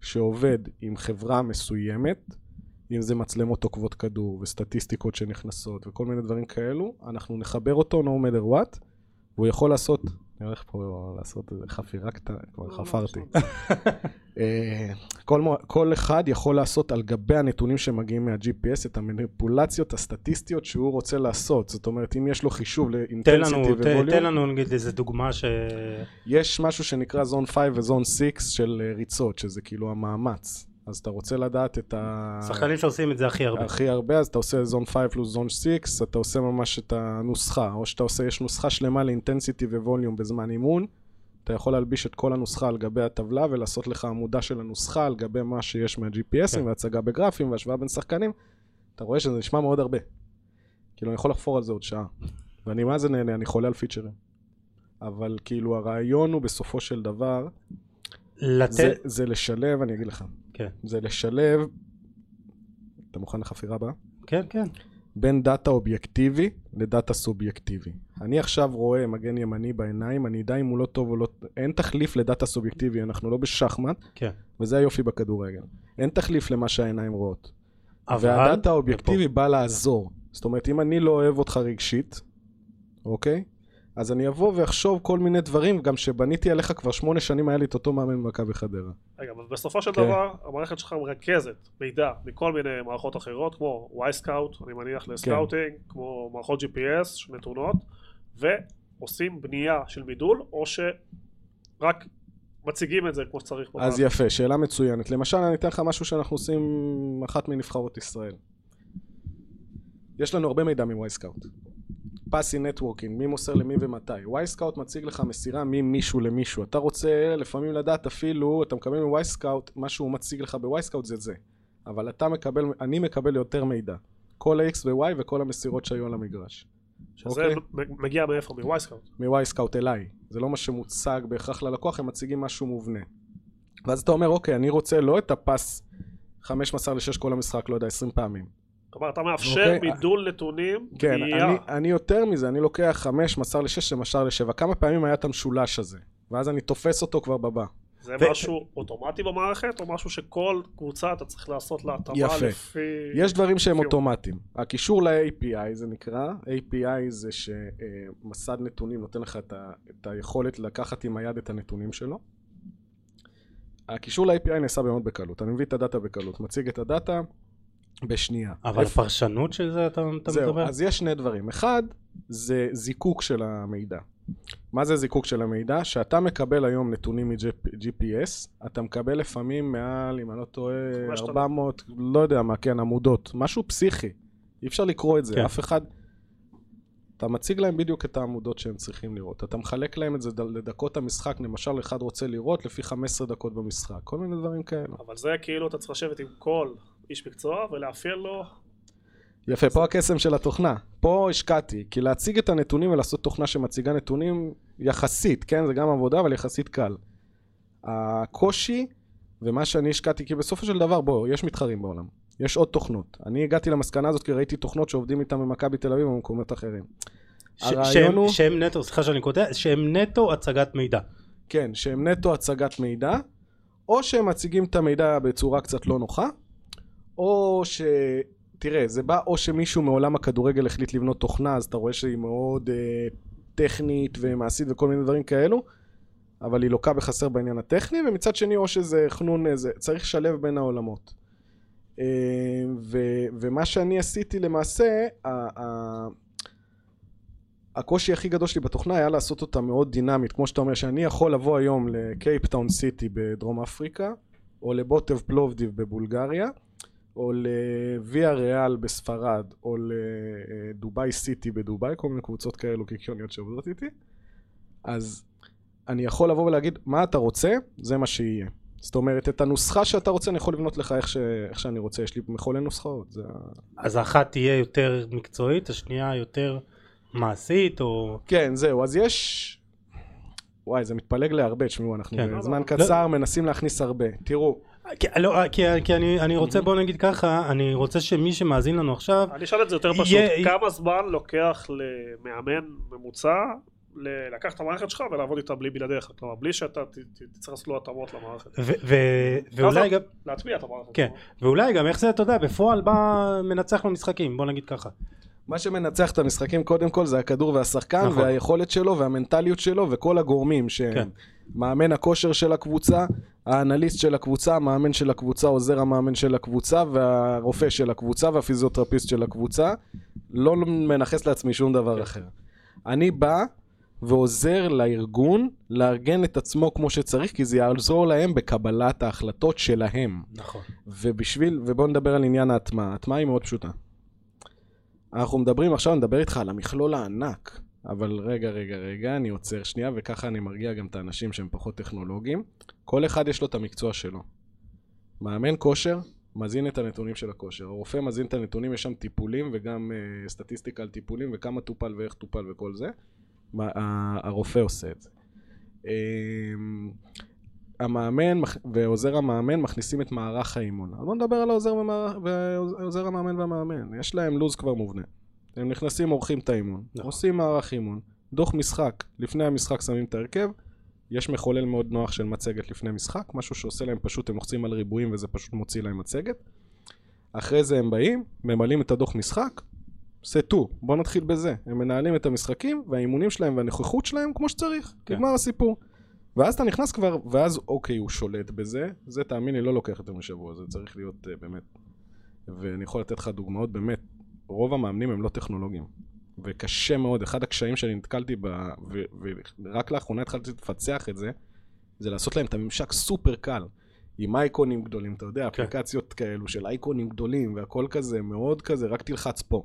B: שעובד עם חברה מסוימת, אם זה מצלמות עוקבות כדור וסטטיסטיקות שנכנסות וכל מיני דברים כאלו, אנחנו נחבר אותו no matter what, והוא יכול לעשות, אני הולך פה לעשות איזה חפירה קטנה, כבר חפרתי. [LAUGHS] אה, כל, אחד יכול לעשות על גבי הנתונים שמגיעים מה-GPS את המניפולציות הסטטיסטיות שהוא רוצה לעשות. זאת אומרת, אם יש לו חישוב לאינטנסיטי וווליום,
A: תן לנו נגיד איזה דוגמה ש...
B: יש משהו שנקרא זון 5 וזון 6 של אה, ריצות, שזה כאילו המאמץ. אז אתה רוצה לדעת את ה...
A: שחקנים שעושים את זה הכי הרבה.
B: הכי הרבה, אז אתה עושה זון 5 פלוס זון 6, אתה עושה ממש את הנוסחה, או שאתה עושה, יש נוסחה שלמה לאינטנסיטי וווליום בזמן אימון, אתה יכול להלביש את כל הנוסחה על גבי הטבלה ולעשות לך עמודה של הנוסחה על גבי מה שיש מה-GPSים
A: כן.
B: והצגה בגרפים והשוואה בין שחקנים, אתה רואה שזה נשמע מאוד הרבה. כאילו, אני יכול לחפור על זה עוד שעה. ואני מה זה נהנה, אני חולה על פיצ'רים. אבל כאילו, הרעיון הוא בסופו של דבר,
A: לתת...
B: זה, זה לשלב, אני אגיד לך,
A: כן,
B: זה לשלב, אתה מוכן לחפירה הבאה?
A: כן, כן.
B: בין דאטה אובייקטיבי לדאטה סובייקטיבי. אני עכשיו רואה מגן ימני בעיניים, אני אדע אם הוא לא טוב או לא... אין תחליף לדאטה סובייקטיבי, אנחנו לא בשחמט,
A: כן.
B: וזה היופי בכדורגל. אין תחליף למה שהעיניים רואות.
A: אבל...
B: והדאטה האובייקטיבי בא לעזור. זאת אומרת, אם אני לא אוהב אותך רגשית, אוקיי? אז אני אבוא ואחשוב כל מיני דברים, גם שבניתי עליך כבר שמונה שנים היה לי את אותו מאמן במכבי חדרה.
C: רגע, אבל בסופו של
B: כן.
C: דבר, המערכת שלך מרכזת מידע מכל מיני מערכות אחרות, כמו Wyscout, אני מניח ל scouting, כמו מערכות GPS שנתונות, ועושים בנייה של מידול, או שרק מציגים את זה כמו שצריך.
B: אז
C: במערכת.
B: יפה, שאלה מצוינת. למשל, אני אתן לך משהו שאנחנו עושים אחת מנבחרות ישראל. יש לנו הרבה מידע מ Wyscout. passing networking, מי מוסר למי ומתי. Wyscout מציג לך מסירה ממישהו למישהו. אתה רוצה לפעמים לדעת אפילו, אתה מקבל מ Wyscout, מה שהוא מציג לך ב Wyscout זה זה. אבל אתה מקבל, אני מקבל יותר מידע. כל ה-X ו-Y וכל המסירות שהיו על המגרש.
C: שזה
B: אוקיי.
C: מ- מגיע מאיפה? מ Wyscout.
B: מווייסקאוט אליי. זה לא מה שמוצג בהכרח ללקוח, הם מציגים משהו מובנה. ואז אתה אומר, אוקיי, אני רוצה לא את הפס חמש מסר לשש כל המשחק, לא יודע, עשרים פעמים.
C: כלומר, אתה מאפשר
B: אוקיי.
C: מידול נתונים,
B: כן,
C: בנייה.
B: אני, אני יותר מזה, אני לוקח חמש מסר לשש ומשר לשבע. כמה פעמים היה את המשולש הזה? ואז אני תופס אותו כבר בבא.
C: זה
A: ו-
C: משהו אוטומטי במערכת, או משהו שכל קבוצה אתה צריך לעשות לה התאמה
B: יפה.
C: לפי...
B: יש דברים שהם
C: לפי-
B: אוטומטיים. הקישור ל-API זה נקרא, API זה שמסד נתונים נותן לך את, ה, את היכולת לקחת עם היד את הנתונים שלו. הקישור ל-API נעשה מאוד בקלות, אני מביא את הדאטה בקלות, מציג את הדאטה בשנייה.
A: אבל
B: איפה-
A: הפרשנות של זה אתה אתה
B: זהו,
A: מדבר?
B: אז יש שני דברים. אחד, זה זיקוק של המידע. מה זה זיקוק של המידע? שאתה מקבל היום נתונים מ-GPS, אתה מקבל לפעמים מעל, אם אני לא טועה,
C: 5,000.
B: 400, לא יודע מה, כן, עמודות. משהו פסיכי. אי אפשר לקרוא את זה.
A: כן.
B: אף אחד... אתה מציג להם בדיוק את העמודות שהם צריכים לראות. אתה מחלק להם את זה לדקות המשחק, למשל אחד רוצה לראות לפי 15 דקות במשחק. כל מיני דברים כאלו.
C: אבל זה כאילו אתה צריך לשבת עם כל איש מקצוע ולאפיין לו
B: יפה, פה הקסם של התוכנה. פה השקעתי, כי להציג את הנתונים ולעשות תוכנה שמציגה נתונים יחסית, כן? זה גם עבודה, אבל יחסית קל. הקושי ומה שאני השקעתי, כי בסופו של דבר, בוא, יש מתחרים בעולם. יש עוד תוכנות. אני הגעתי למסקנה הזאת כי ראיתי תוכנות שעובדים איתן במכבי תל אביב ובמקומות אחרים.
A: ש-
B: הרעיון
A: שהם-
B: הוא-
A: שהם נטו, סליחה שאני קוטע, שהם נטו הצגת מידע.
B: כן, שהם נטו הצגת מידע, או שהם מציגים את המידע בצורה קצת לא נוחה, או ש... תראה, זה בא או שמישהו מעולם הכדורגל החליט לבנות תוכנה, אז אתה רואה שהיא מאוד אה, טכנית ומעשית וכל מיני דברים כאלו, אבל היא לוקה בחסר בעניין הטכני, ומצד שני או שזה חנון, אה, זה, צריך לשלב בין העולמות. אה, ו, ומה שאני עשיתי למעשה, ה- ה- הקושי הכי גדול שלי בתוכנה היה לעשות אותה מאוד דינמית, כמו שאתה אומר, שאני יכול לבוא היום לקייפטאון סיטי בדרום אפריקה, או לבוטב פלובדיב בבולגריה, או לוויה ריאל בספרד, או לדובאי סיטי בדובאי, כל מיני קבוצות כאלו קיקיוניות שעובדות איתי, אז אני יכול לבוא ולהגיד, מה אתה רוצה, זה מה שיהיה. זאת אומרת, את הנוסחה שאתה רוצה, אני יכול לבנות לך איך, ש... איך שאני רוצה, יש לי מחולל נוסחאות. זה...
A: אז האחת תהיה יותר מקצועית, השנייה יותר מעשית, או...
B: כן, זהו, אז יש... וואי, זה מתפלג להרבה, תשמעו, אנחנו
A: כן.
B: בזמן
A: לא-
B: קצר מנסים להכניס הרבה. תראו,
A: כי, לא, כי, כי אני, אני רוצה, בוא נגיד ככה, אני רוצה שמי שמאזין לנו עכשיו,
C: אני אשאל את זה יותר פשוט,
A: יהיה-
C: כמה זמן לוקח למאמן ממוצע לקחת את המערכת שלך ולעבוד איתה בלי בלעדיך, כלומר בלי שאתה ת- ת- תצטרך לעשות לו התאמות למערכת,
A: ואולי גם,
C: להטמיע את המערכת,
A: כן, ואולי גם איך זה, אתה יודע, בפועל בא מנצח במשחקים, בוא נגיד ככה.
B: מה שמנצח את המשחקים קודם כל זה הכדור והשחקן
A: נכון.
B: והיכולת שלו והמנטליות שלו וכל הגורמים שהם
A: כן.
B: הכושר של הקבוצה, האנליסט של הקבוצה, המאמן של הקבוצה, עוזר המאמן של הקבוצה והרופא של הקבוצה והפיזיותרפיסט של הקבוצה. לא מנכס לעצמי שום דבר
A: כן.
B: אחר. אני בא ועוזר לארגון לארגן את עצמו כמו שצריך כי זה יעזור להם בקבלת ההחלטות שלהם.
A: נכון.
B: ובשביל, ובואו נדבר על עניין ההטמעה. ההטמעה היא מאוד פשוטה. אנחנו מדברים עכשיו, נדבר איתך על המכלול הענק, אבל רגע, רגע, רגע, אני עוצר שנייה, וככה אני מרגיע גם את האנשים שהם פחות טכנולוגיים. כל אחד יש לו את המקצוע שלו. מאמן כושר, מזין את הנתונים של הכושר. הרופא מזין את הנתונים, יש שם טיפולים וגם uh, סטטיסטיקה על טיפולים וכמה טופל ואיך טופל וכל זה. מה, ה- הרופא עושה את זה. אמ, המאמן ועוזר המאמן מכניסים את מערך האימון. אז בוא נדבר על העוזר, ומערך- ועוזר המאמן והמאמן. יש להם לו"ז כבר מובנה. הם נכנסים, עורכים את האימון,
A: נכון.
B: עושים מערך אימון, דוח משחק, לפני המשחק שמים את ההרכב, יש מחולל מאוד נוח של מצגת לפני משחק, משהו שעושה להם פשוט, הם לוחצים על ריבועים וזה פשוט מוציא להם מצגת. אחרי זה הם באים, ממלאים את הדוח משחק, סטו, בוא נתחיל בזה. הם מנהלים את המשחקים והאימונים שלהם והנוכחות שלהם כמו שצריך,
A: כן.
B: נגמר הסיפור. ואז אתה נכנס כבר, ואז אוקיי, הוא שולט בזה, זה תאמין לי לא לוקח יותר משבוע, זה צריך להיות uh, באמת, ואני יכול לתת לך דוגמאות, באמת, רוב המאמנים הם לא טכנולוגיים, וקשה מאוד, אחד הקשיים שאני נתקלתי ב... ו- ורק לאחרונה התחלתי לפצח את זה, זה לעשות להם את הממשק סופר קל, עם אייקונים גדולים, אתה יודע,
A: כן.
B: אפליקציות כאלו של אייקונים גדולים, והכל כזה, מאוד כזה, רק תלחץ פה.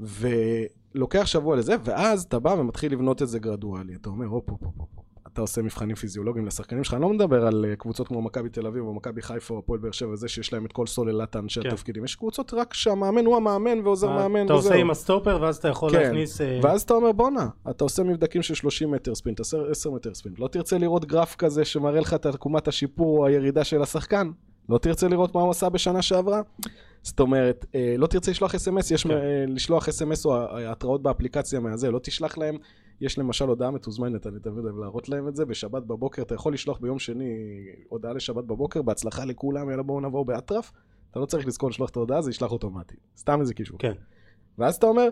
B: ולוקח שבוע לזה, ואז אתה בא ומתחיל לבנות את זה גרדואלי. אתה אומר, הופ, הופ, הופ, הופ. אתה עושה מבחנים פיזיולוגיים לשחקנים שלך, אני לא מדבר על אה, קבוצות כמו מכבי תל אביב או מכבי חיפה או הפועל באר שבע, זה שיש להם את כל סוללת האנשי
A: כן.
B: התפקידים. יש קבוצות רק שהמאמן הוא המאמן ועוזר מאמן
A: אתה
B: וזהו.
A: עושה עם הסטופר ואז אתה יכול
B: כן.
A: להכניס... אה,
B: ואז אתה אומר בואנה, אתה עושה מבדקים של 30 מטר ספרינט, 10 10 מטר ספרינט, לא תרצה לראות גרף כזה שמראה לך את עקומת השיפור או הירידה של השחקן? לא תרצה לראות מה הוא עשה בשנה שעברה? זאת אומרת, אה, לא תרצה לשלוח אס.אם.אס, יש
A: כן.
B: לשלוח אס.אם.אס או התראות באפליקציה מהזה, לא תשלח להם, יש למשל הודעה מתוזמנת, אני תמיד אוהב להראות להם את זה, בשבת בבוקר, אתה יכול לשלוח ביום שני הודעה לשבת בבוקר, בהצלחה לכולם, יאללה בואו נבוא באטרף, אתה לא צריך לזכור לשלוח את ההודעה, זה ישלח אוטומטי, סתם איזה קישור.
A: כן.
B: ואז אתה אומר,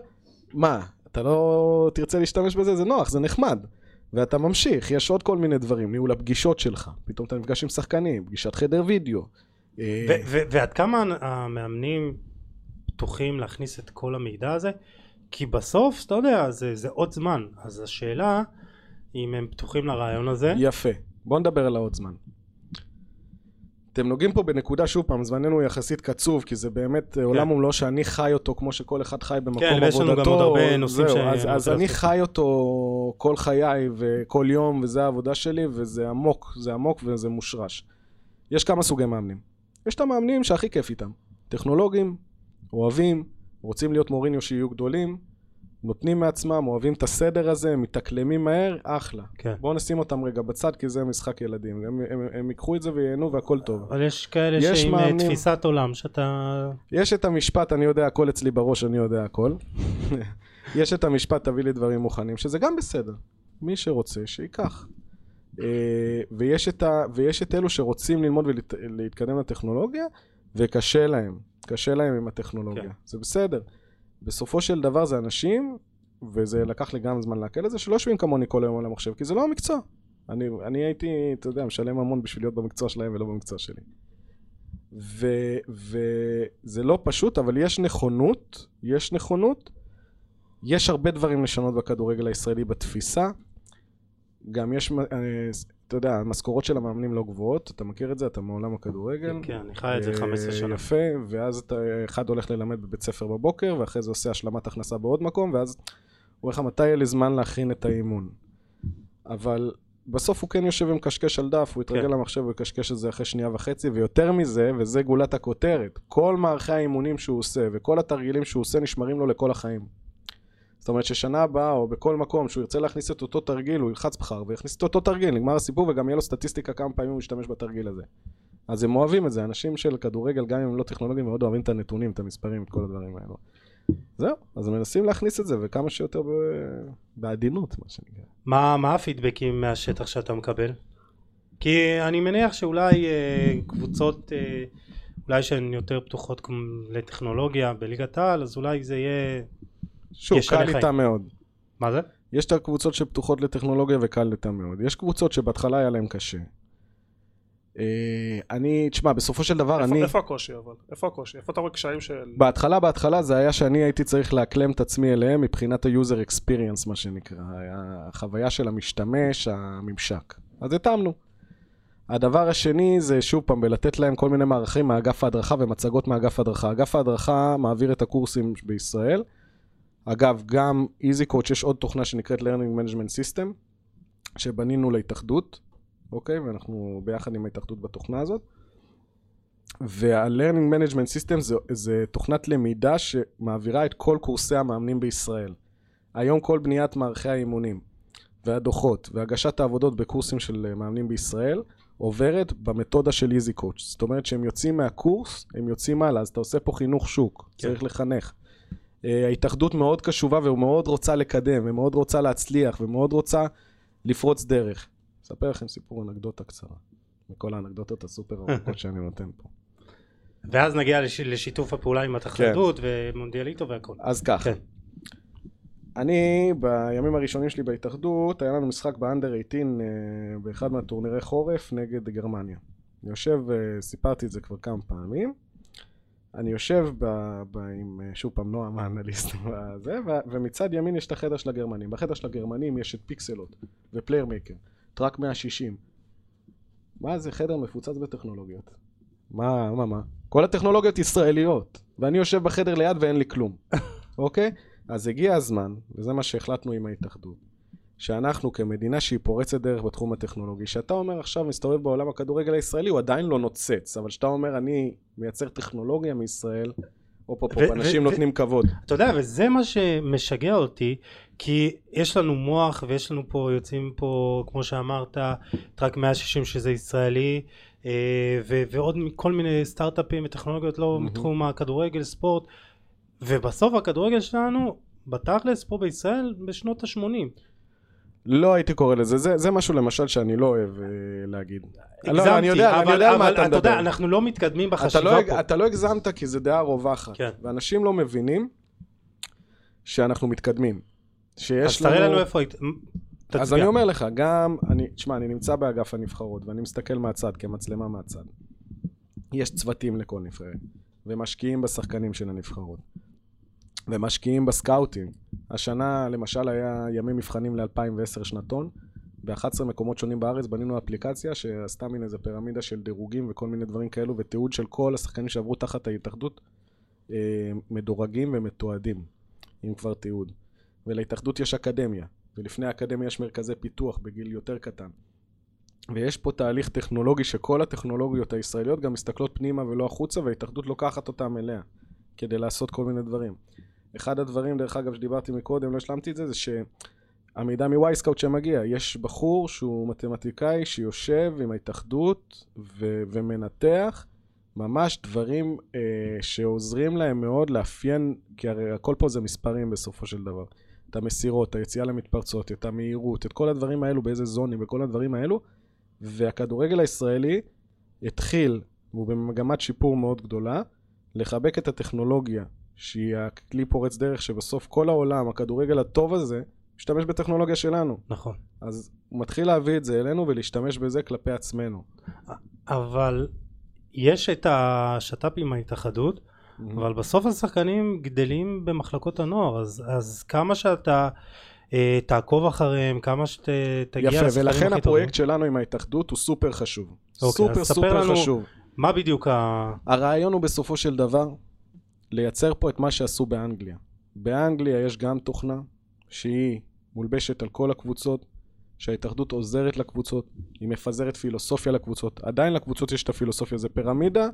B: מה, אתה לא תרצה להשתמש בזה? זה נוח, זה נחמד. ואתה ממשיך, יש עוד כל מיני דברים, ניהול הפגישות שלך, פתאום אתה נפגש עם שחקנים, פגישת חדר וידאו. אה,
A: ועד כמה המאמנים פתוחים להכניס את כל המידע הזה? כי בסוף, אתה יודע, זה, זה עוד זמן. אז השאלה, אם הם פתוחים לרעיון הזה,
B: יפה. בוא נדבר על העוד זמן. אתם נוגעים פה בנקודה, שוב פעם, זמננו יחסית קצוב, כי זה באמת אה, עולם ומלואו שאני חי אותו כמו שכל אחד חי במקום
A: כן, ויש לנו
B: עבודתו.
A: גם עוד הרבה נושאים
B: זהו,
A: שאני
B: אז, אז אני. חי אותו כל חיי וכל יום, וזה העבודה שלי, וזה עמוק, זה עמוק וזה מושרש. יש כמה סוגי מאמנים. יש את המאמנים שהכי כיף איתם. טכנולוגים, אוהבים, רוצים להיות מוריניו שיהיו גדולים, נותנים מעצמם, אוהבים את הסדר הזה, מתאקלמים מהר, אחלה.
A: כן.
B: בואו נשים אותם רגע בצד, כי זה משחק ילדים. הם, הם, הם ייקחו את זה וייהנו והכל טוב.
A: אבל יש כאלה
B: יש
A: שעם אה,
B: מאמנים.
A: תפיסת עולם שאתה...
B: יש את המשפט, אני יודע הכל אצלי בראש, אני יודע הכל. [LAUGHS] יש את המשפט, תביא לי דברים מוכנים, שזה גם בסדר. מי שרוצה, שייקח. אה, ויש את, ה, ויש את אלו שרוצים ללמוד ולהתקדם לטכנולוגיה, וקשה להם. קשה להם עם הטכנולוגיה.
A: כן.
B: זה בסדר. בסופו של דבר זה אנשים, וזה לקח לי גם זמן לעכל את זה, שלא יושבים כמוני כל היום על המחשב, כי זה לא המקצוע. אני, אני הייתי, אתה יודע, משלם המון בשביל להיות במקצוע שלהם ולא במקצוע שלי. ו- וזה לא פשוט, אבל יש נכונות, יש נכונות. יש הרבה דברים לשנות בכדורגל הישראלי בתפיסה. גם יש, אה, אתה יודע, המשכורות של המאמנים לא גבוהות, אתה מכיר את זה, אתה מעולם הכדורגל.
A: כן, אני חי את זה
B: אה,
A: 15 שנה.
B: יפה, ואז אתה, אחד הולך ללמד בבית ספר בבוקר, ואחרי זה עושה השלמת הכנסה בעוד מקום, ואז הוא אומר לך, מתי יהיה לי זמן להכין את האימון? אבל בסוף הוא כן יושב ומקשקש על דף, הוא יתרגל
A: כן.
B: למחשב ויקשקש את זה אחרי שנייה וחצי, ויותר מזה, וזה גולת הכותרת, כל מערכי האימונים שהוא עושה וכל התרגילים שהוא עושה נשמרים לו לכל החיים. זאת אומרת ששנה הבאה או בכל מקום שהוא ירצה להכניס את אותו תרגיל, הוא ילחץ בחר ויכניס את אותו תרגיל, נגמר הסיפור וגם יהיה לו סטטיסטיקה כמה פעמים הוא ישתמש בתרגיל הזה. אז הם אוהבים את זה, אנשים של כדורגל, גם אם הם לא טכנולוגים, מאוד אוהבים את הנתונים, את המספרים, את כל הדברים האלו. זהו, אז מנסים להכניס את זה, וכמה שיותר ב... בעדינות, מה שנקרא.
A: מה, מה הפידבקים מהשטח שאתה מקבל? כי אני מניח שאולי אה, קבוצות, אה, אולי שהן יותר פתוחות לטכנולוגיה בליגת העל, אז אולי זה יהיה...
B: שוב, קל. איתם מאוד.
A: מה זה?
B: יש את הקבוצות שפתוחות לטכנולוגיה וקל איתם מאוד. יש קבוצות שבהתחלה היה להם קשה. אה, אני, תשמע, בסופו של דבר,
C: איפה-
B: אני...
C: איפה הקושי אבל? איפה הקושי? איפה אתה רואה קשיים של...
B: בהתחלה, בהתחלה זה היה שאני הייתי צריך לאקלם את עצמי אליהם מבחינת ה-user experience, מה שנקרא. החוויה של המשתמש, הממשק. אז התאמנו. הדבר השני זה שוב פעם בלתת להם כל מיני מערכים מאגף ההדרכה ומצגות מאגף ההדרכה. אגף ההדרכה מעביר את הקורסים בישראל. אגב, גם EasyCoach יש עוד תוכנה שנקראת Learning Management System, שבנינו להתאחדות, אוקיי? ואנחנו ביחד עם ההתאחדות בתוכנה הזאת. וה-Learning Management System זה, זה תוכנת למידה שמעבירה את כל קורסי המאמנים בישראל. היום כל בניית מערכי האימונים והדוחות והגשת העבודות בקורסים של מאמנים בישראל עוברת במתודה של איזי קואץ'. זאת אומרת שהם יוצאים מהקורס, הם יוצאים הלאה, אז אתה עושה פה חינוך שוק,
A: כן.
B: צריך לחנך. אה, ההתאחדות מאוד קשובה ומאוד רוצה לקדם, ומאוד רוצה להצליח, ומאוד רוצה לפרוץ דרך. אספר לכם סיפור אנקדוטה קצרה, מכל האנקדוטות הסופר ארוכות שאני נותן פה. [LAUGHS]
A: ואז נגיע לש, לשיתוף הפעולה עם התחרות ומונדיאליטו והכל.
B: אז ככה,
A: כן.
B: אני בימים הראשונים שלי בהתאחדות, היה לנו משחק ב under 18 אה, באחד מהטורנירי חורף נגד גרמניה. אני יושב, אה, סיפרתי את זה כבר כמה פעמים, אני יושב ב, ב, עם, אה, שוב פעם, נועם האנליסט, [LAUGHS] וזה, ו, ומצד ימין יש את החדר של הגרמנים. בחדר של הגרמנים יש את Pixellot ו Playermaker, Track 160. מה זה חדר מפוצץ בטכנולוגיות? מה, מה, מה? כל הטכנולוגיות ישראליות, ואני יושב בחדר ליד ואין לי כלום, [LAUGHS] אוקיי? אז הגיע הזמן, וזה מה שהחלטנו עם ההתאחדות, שאנחנו כמדינה שהיא פורצת דרך בתחום הטכנולוגי, שאתה אומר עכשיו מסתובב בעולם הכדורגל הישראלי, הוא עדיין לא נוצץ, אבל שאתה אומר אני מייצר טכנולוגיה מישראל, הופ הופ הופ,
A: ו-
B: אנשים נותנים כבוד.
A: אתה יודע, וזה מה שמשגע אותי, כי יש לנו מוח ויש לנו פה, יוצאים פה, כמו שאמרת, טראק 160 שזה ישראלי, אה, ו- ועוד כל מיני סטארט-אפים וטכנולוגיות לא. מתחום הכדורגל, ספורט, ובסוף הכדורגל שלנו, בתכלס פה בישראל, בשנות ה-80.
B: לא הייתי קורא לזה, זה, זה משהו למשל שאני לא אוהב אה, להגיד.
A: הגזמתי,
B: לא, אני יודע, אני
A: אבל,
B: יודע על מה
A: אבל
B: אתה
A: אתה יודע,
B: מדבר.
A: אנחנו לא מתקדמים
B: אתה
A: בחשיבה
B: לא,
A: פה.
B: אתה לא הגזמת כי זו דעה רווחת,
A: כן.
B: ואנשים לא מבינים שאנחנו מתקדמים. שיש
A: אז תראה לנו איפה היית, תצביע.
B: אז אני אומר לך, גם, אני, תשמע, אני נמצא באגף הנבחרות, ואני מסתכל מהצד, כמצלמה מהצד. יש צוותים לכל נבחרת, ומשקיעים בשחקנים של הנבחרות, ומשקיעים בסקאוטים. השנה, למשל, היה ימי מבחנים ל-2010 שנתון, ב-11 מקומות שונים בארץ בנינו אפליקציה שעשתה מין איזה פירמידה של דירוגים וכל מיני דברים כאלו, ותיעוד של כל השחקנים שעברו תחת ההתאחדות, אה, מדורגים ומתועדים, עם כבר תיעוד. ולהתאחדות יש אקדמיה, ולפני האקדמיה יש מרכזי פיתוח בגיל יותר קטן. ויש פה תהליך טכנולוגי שכל הטכנולוגיות הישראליות גם מסתכלות פנימה ולא החוצה, וההתאחדות לוקחת אותם אליה, כדי לעשות כל מיני דברים. אחד הדברים, דרך אגב, שדיברתי מקודם, לא השלמתי את זה, זה שהמידע מווייסקאוט שמגיע, יש בחור שהוא מתמטיקאי שיושב עם ההתאחדות ו- ומנתח ממש דברים אה, שעוזרים להם מאוד לאפיין, כי הרי הכל פה זה מספרים בסופו של דבר. את המסירות, את היציאה למתפרצות, את המהירות, את כל הדברים האלו, באיזה זונים וכל הדברים האלו, והכדורגל הישראלי התחיל, והוא במגמת שיפור מאוד גדולה, לחבק את הטכנולוגיה, שהיא הכלי פורץ דרך שבסוף כל העולם, הכדורגל הטוב הזה, משתמש בטכנולוגיה שלנו.
A: נכון.
B: אז הוא מתחיל להביא את זה אלינו ולהשתמש בזה כלפי עצמנו.
A: אבל יש את השת"פ עם ההתאחדות, אבל בסוף השחקנים גדלים במחלקות הנוער, אז, אז כמה שאתה אה, תעקוב אחריהם, כמה שתגיע
B: יפה,
A: לשחקנים
B: ולכן
A: הכי
B: הפרויקט שלנו עם ההתאחדות הוא סופר חשוב.
A: אוקיי,
B: סופר סופר
A: לנו-
B: חשוב.
A: טובים. מה בדיוק ה...
B: הרעיון הוא בסופו של דבר לייצר פה את מה שעשו באנגליה. באנגליה יש גם תוכנה שהיא מולבשת על כל הקבוצות, שההתאחדות עוזרת לקבוצות, היא מפזרת פילוסופיה לקבוצות. עדיין לקבוצות יש את הפילוסופיה, זה פירמידה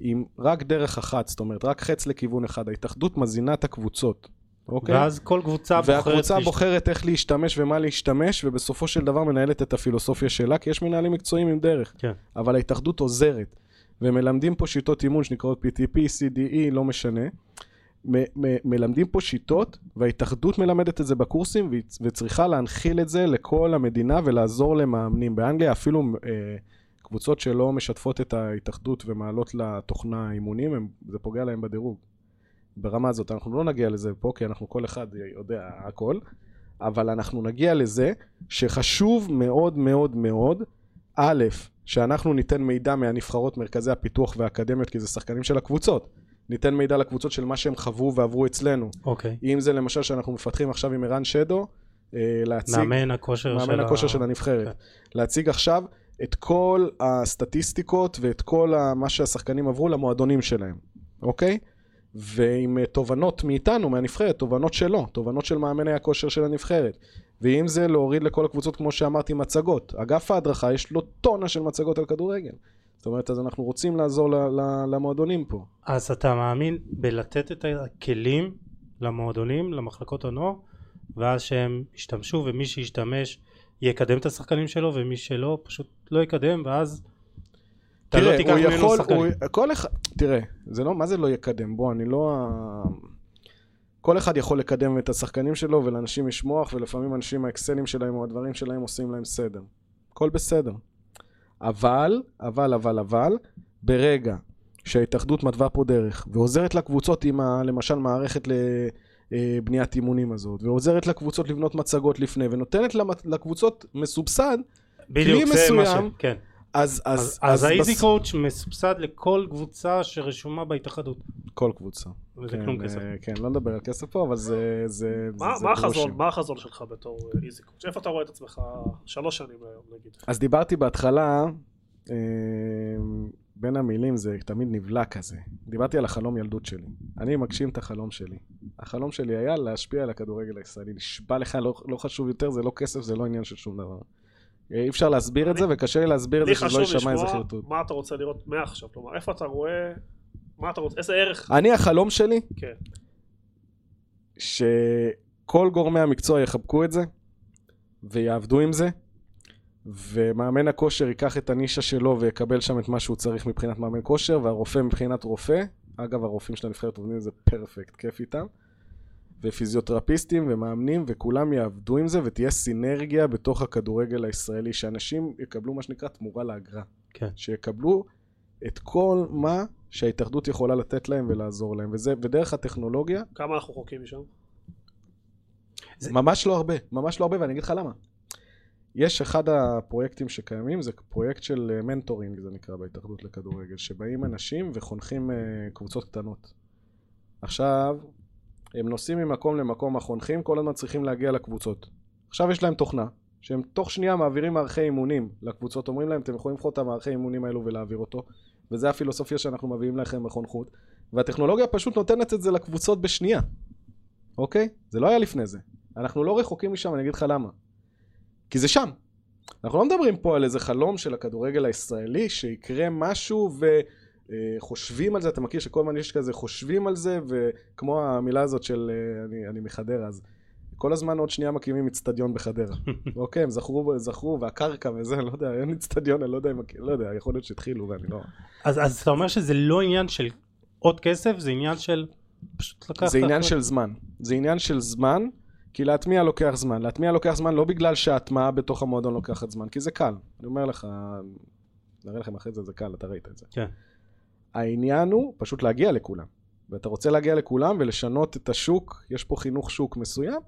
B: עם רק דרך אחת, זאת אומרת, רק חץ לכיוון אחד. ההתאחדות מזינה את הקבוצות, אוקיי?
A: ואז כל קבוצה בוחרת...
B: והקבוצה
A: להשת-
B: בוחרת איך להשתמש ומה להשתמש, ובסופו של דבר מנהלת את הפילוסופיה שלה, כי יש מנהלים מקצועיים עם דרך.
A: כן.
B: אבל ההתאחדות עוזרת, ומלמדים פה שיטות אימון שנקראות PTP, CDE, לא משנה. מ- מ- מלמדים פה שיטות, וההתאחדות מלמדת את זה בקורסים, והיא- וצריכה להנחיל את זה לכל המדינה ולעזור למאמנים. באנגליה אפילו אה, קבוצות שלא משתפות את ההתאחדות ומעלות לתוכנה אימונים, הם, זה פוגע להם בדירוג. ברמה הזאת, אנחנו לא נגיע לזה פה, כי אנחנו כל אחד יודע הכל, אבל אנחנו נגיע לזה שחשוב מאוד מאוד מאוד, א', שאנחנו ניתן מידע מהנבחרות, מרכזי הפיתוח והאקדמיות, כי זה שחקנים של הקבוצות. ניתן מידע לקבוצות של מה שהם חוו ועברו אצלנו.
A: אוקיי.
B: אם זה למשל שאנחנו מפתחים עכשיו עם ערן שדו, אה, להציג...
A: מאמן הכושר של
B: מאמן
A: ה-
B: הכושר של הנבחרת.
A: כן.
B: להציג עכשיו את כל הסטטיסטיקות ואת כל ה- מה שהשחקנים עברו למועדונים שלהם, אוקיי? ועם אה, תובנות מאיתנו, מהנבחרת, תובנות שלו, תובנות של מאמני הכושר של הנבחרת. ואם זה להוריד לכל הקבוצות, כמו שאמרתי, מצגות. אגף ההדרכה יש לו טונה של מצגות על כדורגל. זאת אומרת, אז אנחנו רוצים לעזור ל- ל- למועדונים פה.
A: אז אתה מאמין בלתת את הכלים למועדונים, למחלקות הנוער, ואז שהם ישתמשו, ומי שישתמש יקדם את השחקנים שלו, ומי שלא פשוט לא יקדם, ואז אתה לא
B: תראה,
A: תיקח
B: הוא
A: ממנו שחקנים.
B: הוא, כל אחד, תראה, זה לא, מה זה לא יקדם? בוא, אני לא... כל אחד יכול לקדם את השחקנים שלו ולאנשים יש מוח ולפעמים אנשים האקסלים שלהם או הדברים שלהם עושים להם סדר. הכל בסדר. אבל, אבל, אבל, אבל, ברגע שההתאחדות מתווה פה דרך ועוזרת לקבוצות עם ה, למשל מערכת לבניית אימונים הזאת ועוזרת לקבוצות לבנות מצגות לפני ונותנת לקבוצות מסובסד
A: בדיוק, זה מה ש...
B: מסוים,
A: כן.
B: אז, אז,
A: אז, אז האיזי
B: בס-
A: קואוצ' מסובסד לכל קבוצה שרשומה בהתאחדות.
B: כל קבוצה.
A: וזה
B: כן,
A: כלום
B: אה,
A: כסף.
B: כן, לא נדבר על כסף פה, אבל זה... זה
C: מה
B: זה
C: מה. החזון? מה החזון שלך בתור אה, איזי קואץ'? איפה אתה רואה את עצמך שלוש שנים היום נגיד?
B: אז דיברתי בהתחלה, אה, בין המילים זה תמיד נבלע כזה. דיברתי על החלום ילדות שלי. אני מגשים את החלום שלי. החלום שלי היה להשפיע על הכדורגל הישראלי. נשבע לך, לא, לא חשוב יותר, זה לא כסף, זה לא עניין של שום דבר. אי אפשר להסביר את זה, וקשה לי להסביר את זה שזה לא יישמע איזה חרטוט.
C: מה אתה רוצה לראות מעכשיו, כלומר איפה אתה רואה, מה אתה רוצה, איזה ערך,
B: אני, החלום שלי,
C: כן,
B: שכל גורמי המקצוע יחבקו את זה ויעבדו עם זה ומאמן הכושר ייקח את הנישה שלו ויקבל שם את מה שהוא צריך מבחינת מאמן כושר והרופא מבחינת רופא אגב הרופאים של הנבחרת עובדים עם זה פרפקט כיף איתם ופיזיותרפיסטים ומאמנים וכולם יעבדו עם זה ותהיה סינרגיה בתוך הכדורגל הישראלי שאנשים יקבלו מה שנקרא תמורה לאגרה
A: כן.
B: שיקבלו את כל מה שההתאחדות יכולה לתת להם ולעזור להם וזה ודרך הטכנולוגיה
C: כמה אנחנו רחוקים משם?
A: זה-
B: ממש לא הרבה, ממש לא הרבה, ואני אגיד לך למה. יש אחד הפרויקטים שקיימים, זה פרויקט של אה, מנטורינג, זה נקרא בהתאחדות לכדורגל, שבאים אנשים וחונכים אה, קבוצות קטנות. עכשיו, הם נוסעים ממקום למקום, החונכים כל הזמן צריכים להגיע לקבוצות. עכשיו יש להם תוכנה, שהם תוך שנייה מעבירים מערכי אימונים לקבוצות, אומרים להם, אתם יכולים לבחור את המערכי אימונים האלו ולהעביר אותו, וזה הפילוסופיה שאנחנו מביאים לכם בחונכות, והטכנולוגיה פשוט נותנת את זה לקבוצות בשנייה, אוקיי? זה לא היה לפני זה. אנחנו לא רחוקים משם, אני אגיד לך למה. כי זה שם. אנחנו לא מדברים פה על איזה חלום של הכדורגל הישראלי, שיקרה משהו וחושבים על זה, אתה מכיר שכל הזמן יש כזה חושבים על זה, וכמו המילה הזאת של, אה, אני, אני מחדרה, אז כל הזמן עוד שנייה מקימים אצטדיון בחדרה. [LAUGHS] אוקיי, הם זכרו, זכרו, והקרקע וזה, אני לא יודע, אין אצטדיון, אני לא יודע, אם- לא יודע, יכול להיות שהתחילו ואני לא...
A: אז, אז אתה אומר שזה לא עניין של עוד כסף, זה עניין של פשוט לקחת...
B: זה עניין. של זמן. זה עניין של זמן, כי להטמיע לוקח זמן. להטמיע לוקח זמן לא בגלל שההטמעה בתוך המועדון לוקחת זמן, כי זה קל. אני אומר לך, נראה לכם אחרי זה, זה קל, אתה ראית את זה.
A: כן.
B: העניין הוא פשוט להגיע לכולם. ואתה רוצה להגיע לכולם ולשנות את השוק, יש פה חינוך שוק מסוים,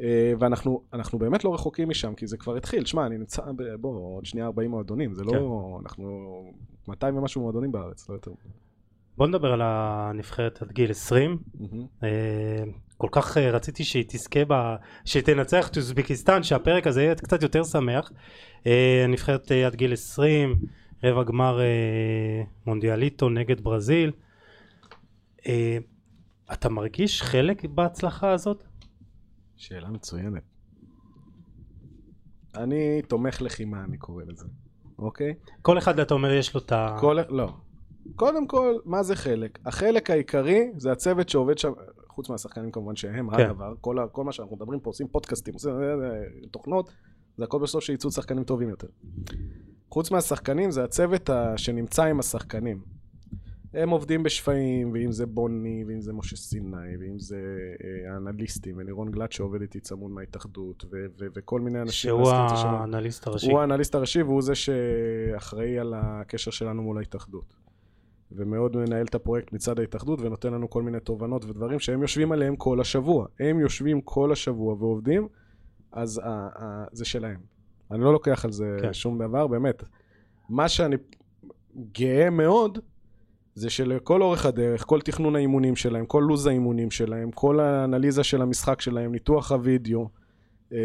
B: אה, ואנחנו אנחנו באמת לא רחוקים משם, כי זה כבר התחיל. שמע, אני נמצא, ב- בוא, עוד שנייה 40 מועדונים, זה לא...
A: כן.
B: אנחנו 200 ומשהו מועדונים בארץ, לא יותר.
A: בוא נדבר על הנבחרת עד גיל 20.
B: מהמם.
A: אה, כל כך אה, רציתי שהיא תזכה ב... שתנצח את אוזבקיסטן, שהפרק הזה יהיה קצת יותר שמח. הנבחרת עד גיל 20, רבע גמר אה, מונדיאליטו נגד ברזיל. אה, אתה מרגיש חלק בהצלחה הזאת?
B: שאלה מצוינת. אני תומך לחימה, אני קורא לזה, אוקיי?
A: כל אחד אתה אומר יש לו את ה...
B: כל... לא. קודם כל, מה זה חלק? החלק העיקרי זה הצוות שעובד שם, חוץ מהשחקנים כמובן שהם
A: כן.
B: הדבר, כל, כל מה שאנחנו מדברים פה, עושים פודקאסטים, עושים אה, אה, תוכנות, זה הכל בסוף שיצאו שחקנים טובים יותר. חוץ מהשחקנים זה הצוות ה- שנמצא עם השחקנים. הם עובדים בשפיים, ואם זה בוני, ואם זה משה סיני, ואם זה אה, האנליסטים, ולירון גלט שעובד איתי צמוד מההתאחדות, ו- ו- וכל מיני אנשים.
A: שהוא. האנליסט הראשי.
B: הוא האנליסט הראשי והוא זה שאחראי על הקשר שלנו מול ההתאחדות. ומאוד מנהל את הפרויקט מצד ההתאחדות ונותן לנו כל מיני תובנות ודברים שהם יושבים עליהם כל השבוע. הם יושבים כל השבוע ועובדים, אז ה- ה- זה שלהם. אני לא לוקח על זה
A: כן.
B: שום דבר, באמת. מה שאני גאה מאוד, זה שלכל אורך הדרך, כל תכנון האימונים שלהם, כל לו"ז האימונים שלהם, כל האנליזה של המשחק שלהם, ניתוח הוידאו, אה,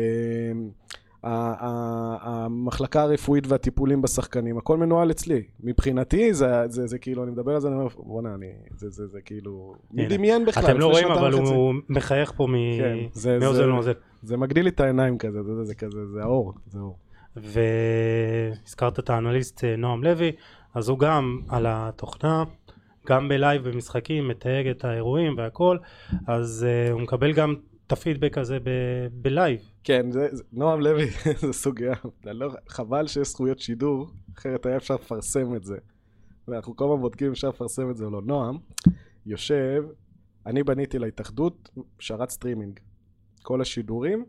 B: המחלקה הרפואית והטיפולים בשחקנים, הכל מנוהל אצלי. מבחינתי, זה, זה, זה כאילו, אני מדבר על זה, אני אומר, בואנה, אני, זה, זה, זה כאילו, מי. דמיין בכלל?
A: אתם לא רואים, אבל? הוא מחייך פה
B: כן, זה-
A: מאוזן
B: זה-
A: לאוזן.
B: זה מגדיל לי את העיניים כזה, זה, זה, זה כזה, זה האור, זה האור.
A: והזכרת את האנליסט אה, נועם לוי, אז הוא גם על התוכנה, גם ב live במשחקים, מתייג את האירועים והכל, אז אה, הוא מקבל גם את הפידבק הזה ב- ב live.
B: כן, זה, זה, נועם לוי, [LAUGHS] זה סוגיה, לא, חבל שיש זכויות שידור, אחרת היה אפשר לפרסם את זה. ואנחנו כל הזמן בודקים אם אפשר לפרסם את זה או לא. נועם יושב, אני בניתי להתאחדות שרת סטרימינג. כל השידורים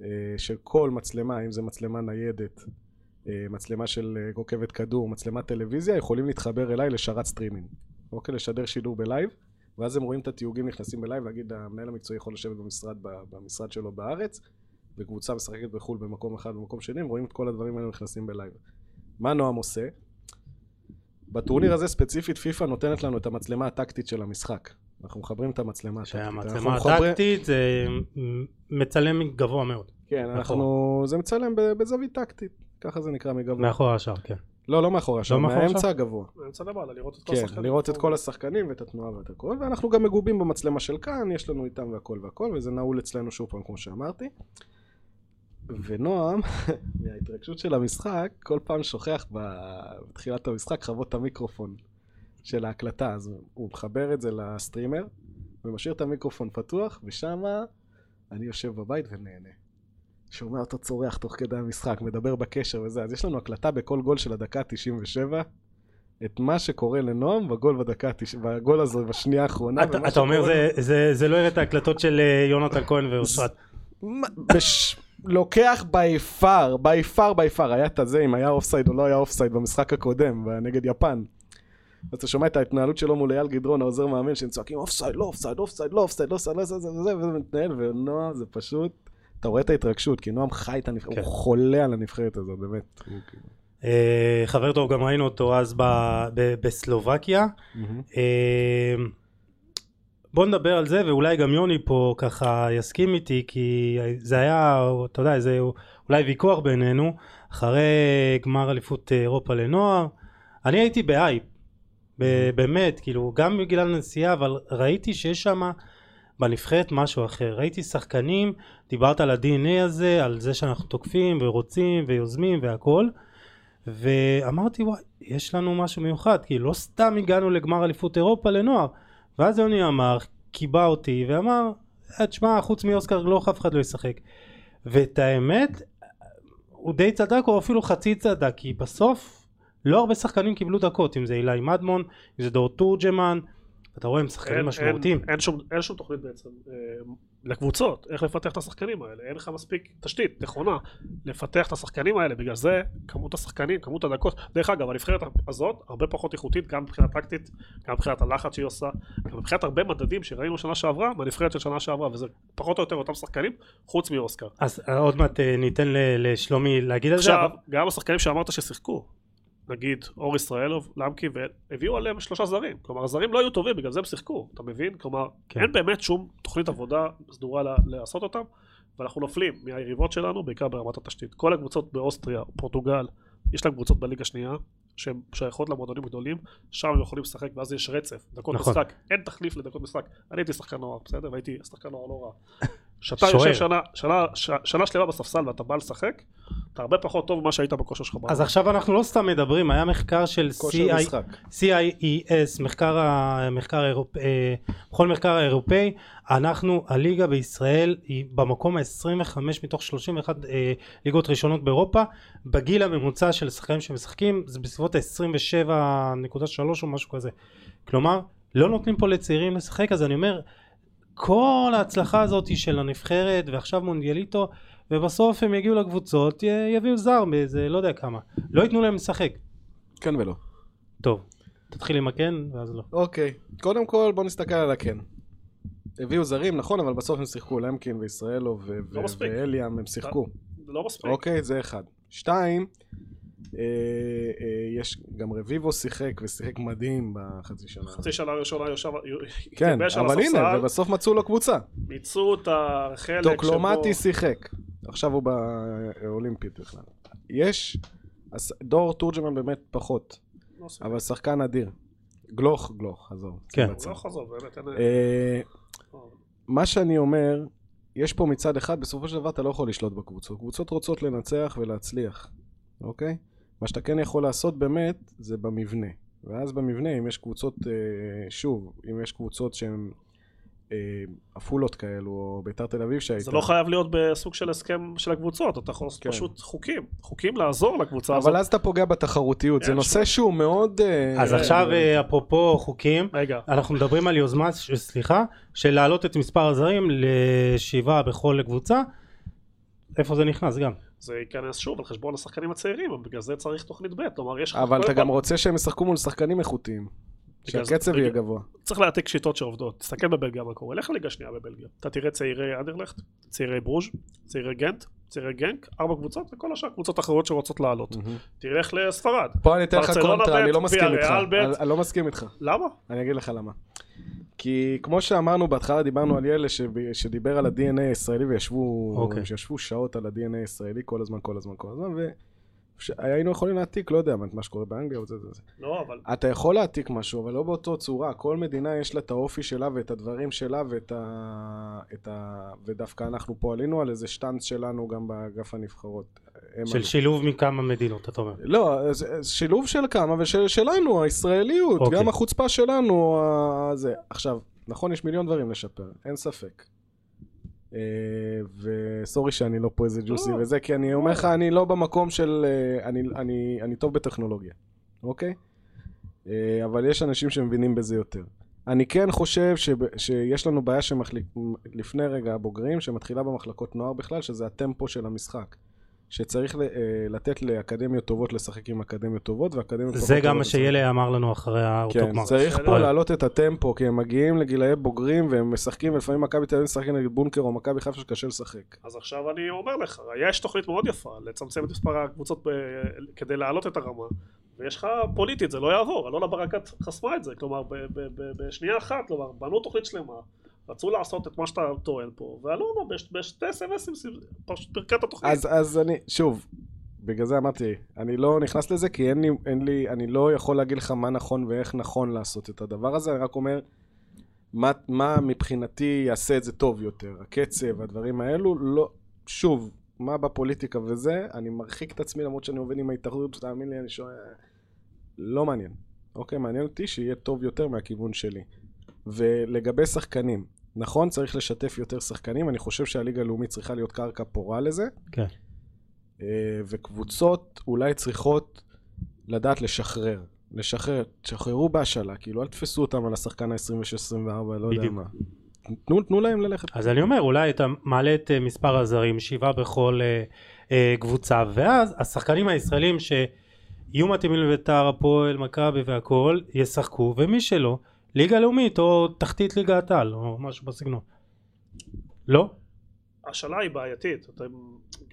B: אה, של כל מצלמה, אם זה מצלמה ניידת, אה, מצלמה של אה, עוקבת כדור, מצלמת טלוויזיה, יכולים להתחבר אליי לשרת סטרימינג. אוקיי? לשדר שידור ב live, ואז הם רואים את התיוגים נכנסים ב live, להגיד המנהל המקצועי יכול לשבת במשרד, במשרד שלו בארץ, וקבוצה משחקת בחו"ל במקום אחד ובמקום שני, הם רואים את כל הדברים האלה נכנסים ב live. מה נועם עושה? בטורניר הזה ספציפית פיפא נותנת לנו את המצלמה הטקטית של המשחק. אנחנו מחברים את המצלמה הטקטית. מחברים-
A: הטקטית זה מצלם גבוה מאוד,
B: כן, אנחנו... זה מצלם ב- בזווית טקטית. ככה זה נקרא מגבוה.
A: מאחורי השאר, כן.
B: לא, לא מאחורי השער,
A: מאחורי
B: מהאמצע? הגבוה.
C: באמצע למעלה, לראות את כל
B: כן,
C: השחקנים.
B: לראות את כל השחקנים ואת התנועה ואת הכל, ואנחנו גם מגובים במצלמה של כאן, יש לנו איתם והכל והכל, וזה נעול אצלנו שוב פעם, כמו שאמרתי. ונועם, [LAUGHS] מההתרגשות של המשחק, כל פעם שוכח בתחילת המשחק לכבות את המיקרופון של ההקלטה, אז הוא מחבר את זה לסטרימר, ומשאיר את המיקרופון פתוח, ושמה אני יושב בבית ונהנה. שומע אותו צורח תוך כדי המשחק, מדבר בקשר וזה, אז יש לנו הקלטה בכל גול של הדקה ה-97, את מה שקורה לנועם בגול בדקה ה-90, בגול הזה בשנייה האחרונה.
A: אתה אתה אומר
B: שקורה-
A: זה- זה- זה לא יראה את ההקלטות של אה, יונתן כהן ואושרת.
B: בש... לוקח בי פאר, בי פאר בי פאר, היה את הזה אם היה אופסייד או לא היה אופסייד במשחק הקודם, נגד יפן. אז אתה שומע את ההתנהלות שלו מול אייל גדרון, העוזר מאמן, שהם צועקים אופסייד, לא אופסייד, אופסייד, לא אופסייד, לא אופסייד, לא אופסייד, וזה מתנהל, ונועם זה פשוט, אתה רואה את ההתרגשות, כי נועם חי את הנבחרת,
A: כן.
B: הוא חולה על הנבחרת הזאת, באמת. כאילו-
A: אה, חבר טוב, גם ראינו אותו אז בסלובקיה. בוא נדבר על זה ואולי גם יוני פה ככה יסכים איתי כי זה היה אתה יודע זה אולי ויכוח בינינו אחרי גמר אליפות אירופה לנוער. אני הייתי בהייפ ב- באמת כאילו גם בגלל הנסיעה אבל ראיתי שיש שם בנבחרת משהו אחר. ראיתי שחקנים דיברת על ה-DNA הזה על זה שאנחנו תוקפים ורוצים ויוזמים והכל ואמרתי וואי יש לנו משהו מיוחד. כי לא סתם הגענו לגמר אליפות אירופה לנוער ואז יוני אמר קיבע אותי ואמר "אה, תשמע חוץ מאוסקר לא אף אחד לא ישחק. ואת האמת הוא די צדק או אפילו חצי צדק כי בסוף לא הרבה שחקנים קיבלו דקות אם זה אילי מדמון אם זה דור תורג'מן אתה רואה הם שחקנים משמעותיים.
C: אין- אין שום- אין שום תוכנית בעצם אה, לקבוצות, איך לפתח את השחקנים האלה, אין לך מספיק תשתית נכונה לפתח את השחקנים האלה, בגלל זה כמות השחקנים, כמות הדקות, דרך אגב הנבחרת הזאת הרבה פחות איכותית גם מבחינה טקטית, גם מבחינת הלחץ שהיא עושה, גם מבחינת הרבה מדדים שראינו שנה שעברה, בנבחרת של שנה שעברה, וזה פחות או יותר אותם שחקנים, חוץ מאוסקר.
A: אז אה, עוד מעט אה, ניתן לשלומי להגיד על זה
C: עכשיו, גם השחקנים שאמרת ששיחקו, נגיד אור ישראלוב, למקי, והביאו עליהם שלושה זרים. כלומר, הזרים לא היו טובים, בגלל זה הם שיחקו, אתה מבין? כלומר,
A: כן.
C: אין באמת שום תוכנית עבודה סדורה לעשות אותם, ואנחנו נופלים מהיריבות שלנו, בעיקר ברמת התשתית. כל הקבוצות באוסטריה, פורטוגל, יש להם קבוצות בליגה שנייה, שהן שייכות למועדונים גדולים, שם הם יכולים לשחק, ואז יש רצף, דקות
A: נכון.
C: משחק, אין תחליף לדקות משחק. אני הייתי שחקן נוער, בסדר? והייתי שחקן נוער לא רע. כשאתה
A: שוער.
C: יושב שנה, שנה, ש- שנה שלמה בספסל ואתה בא לשחק, אתה הרבה פחות טוב ממה שהיית בכושר שלך.
A: אז. עכשיו אנחנו לא סתם מדברים, היה מחקר של CI. CIES, מחקר המחקר האירופאי, מכון מחקר האירופאי, אנחנו, הליגה בישראל היא במקום ה-25 מתוך 31 אה, ליגות ראשונות באירופה, בגיל הממוצע של שחקנים שמשחקים זה בסביבות ה-27.3 או משהו כזה. כלומר, לא נותנים פה לצעירים לשחק, אז אני אומר, כל ההצלחה הזאת של הנבחרת ועכשיו מונדיאליטו, ובסוף הם יגיעו לקבוצות, יביאו זר באיזה לא יודע כמה, לא ייתנו להם לשחק.
B: כן ולא.
A: טוב, תתחיל עם הכן ואז לא.
B: אוקיי, קודם כל בוא נסתכל על הכן. הביאו זרים, נכון, אבל בסוף הם שיחקו, למקין וישראלוב ו-
C: לא
B: ו-. ואליאם, הם שיחקו.
C: לא מספיק.
B: אוקיי, זה אחד. שתיים, יש, גם רביבו שיחק ושיחק מדהים בחצי שנה.
C: חצי שנה ראשונה יושב,
B: כן,
C: התייבש על
B: אבל הנה, ובסוף מצאו לו קבוצה.
C: מיצו את החלק
B: טוקלומטי שיחק. עכשיו הוא באולימפית בכלל. יש, דור תורג'מן באמת פחות,
C: לא.
B: אבל שחקן אדיר. גלוך, גלוך, עזוב.
A: כן.
C: לא חזור, באמת.
B: אה, מה שאני אומר, יש פה מצד אחד, בסופו של דבר אתה לא יכול לשלוט בקבוצות. קבוצות רוצות לנצח ולהצליח, אוקיי? מה שאתה כן יכול לעשות באמת, זה במבנה. ואז במבנה, אם יש קבוצות, אה, שוב, אם יש קבוצות שהן אה, עפולות כאלו, או ביתר תל אביב שהייתה...
C: זה לא חייב להיות בסוג של הסכם של הקבוצות, אתה יכול לעשות
B: כן.
C: פשוט חוקים, חוקים לעזור לקבוצה הזאת.
B: אבל אז אתה פוגע בתחרותיות, זה נושא שהוא מאוד... אה,
A: אז
B: אה,
A: עכשיו אה, אפרופו חוקים,
C: רגע,
A: אנחנו מדברים על יוזמה, סליחה, של להעלות את מספר הזרים לשבעה בכל קבוצה. איפה זה נכנס גם?
C: זה ייכנס שוב על חשבון השחקנים הצעירים, בגלל זה צריך תוכנית ב', כלומר יש לך...
B: אבל אתה גם רוצה שהם ישחקו מול שחקנים איכותיים. שהקצב יהיה גבוה.
C: צריך להעתיק שיטות שעובדות, תסתכל בבלגיה מה קורה, לך לליגה שנייה בבלגיה, אתה תראה צעירי אנדרלכט, צעירי ברוז', צעירי גנט, צעירי גנק, ארבע קבוצות וכל השאר קבוצות אחרות שרוצות לעלות. תלך לספרד.
B: פה אני אתן לך קונטרה, אני לא מסכים איתך. אני לא מסכים איתך.
C: למה?
B: אני אגיד לך למה. כי כמו שאמרנו בהתחלה דיברנו על ילד שדיבר על ה-DNA הישראלי וישבו
A: אוקיי.
B: שישבו שעות על ה-DNA הישראלי כל הזמן כל הזמן כל הזמן והיינו יכולים להעתיק לא יודע את מה שקורה באנגליה או זה זה זה.
C: לא, אבל
B: אתה יכול להעתיק משהו אבל לא באותו צורה כל מדינה יש לה את האופי שלה ואת הדברים שלה ואת ה... את ה... ודווקא אנחנו פה עלינו על איזה שטאנץ שלנו גם באגף הנבחרות.
A: של
B: עלו.
A: שילוב מכמה מדינות, אתה אומר.
B: לא, שילוב של כמה ושלנו, הישראליות,
A: אוקיי.
B: גם החוצפה שלנו, זה. עכשיו, נכון, יש מיליון דברים לשפר, אין ספק. אה, וסורי שאני לא פה איזה ג'וסי
C: לא.
B: וזה, כי אני אומר לך, אני לא במקום של... אה, אני, אני, אני טוב בטכנולוגיה, אוקיי? אה, אבל יש אנשים שמבינים בזה יותר. אני כן חושב שב, שיש לנו בעיה שמחליק... לפני רגע הבוגרים, שמתחילה במחלקות נוער בכלל, שזה הטמפו של המשחק. שצריך אה, לתת לאקדמיות טובות לשחק עם אקדמיות טובות, ואקדמיות
A: זה
B: פחות
A: גם
B: טובות
A: מה שילה אמר לנו אחרי האותו
B: כן,
A: גמר.
B: צריך
C: בסדר.
B: פה להעלות את הטמפו, כי הם מגיעים לגילאי בוגרים והם משחקים, ולפעמים מכבי תל אביב משחקים נגד בונקר או מכבי חיפה שקשה לשחק.
C: אז עכשיו אני אומר לך, יש תוכנית מאוד יפה לצמצם את מספר הקבוצות ב... כדי להעלות את הרמה, ויש לך פוליטית, זה לא יעבור, אלונה ברקת חסמה את זה, כלומר ב- ב- ב- בשנייה אחת, כלומר בנו תוכנית שלמה, רצו לעשות את מה שאתה טוען פה, ואלונה בש- בשתי אס.אם.אסים פשוט פירקה את התוכנית.
B: אז, אז אני, שוב, בגלל זה אמרתי, אני לא נכנס לזה, כי אין לי, אין לי, אני לא יכול להגיד לך מה נכון ואיך נכון לעשות את הדבר הזה, אני רק אומר, מה, מה מבחינתי יעשה את זה טוב יותר, הקצב, הדברים האלו, לא, שוב, מה בפוליטיקה וזה, אני מרחיק את עצמי למרות שאני עובד עם ההתאחדות, תאמין לי, אני שואל, לא מעניין. אוקיי, מעניין אותי שיהיה טוב יותר מהכיוון שלי. ולגבי שחקנים, נכון, צריך לשתף יותר שחקנים, אני חושב שהליגה הלאומית צריכה להיות קרקע פורה לזה.
A: כן.
B: אה, וקבוצות אולי צריכות לדעת לשחרר. לשחרר, תשחררו בהשאלה, כאילו אל תתפסו אותם על השחקן ה-26-24, לא יודע. מה. תנו, תנו להם ללכת.
A: אז אני אומר, אולי אתה מעלה את אה, מספר הזרים, שבעה בכל אה, אה, קבוצה, ואז השחקנים הישראלים שיהיו מתאימים לביתר, הפועל, מכבי והכל, ישחקו, ומי שלא, ליגה לאומית או תחתית ליגת העל, או משהו בסגנון. לא?
C: השאלה היא בעייתית, אתם...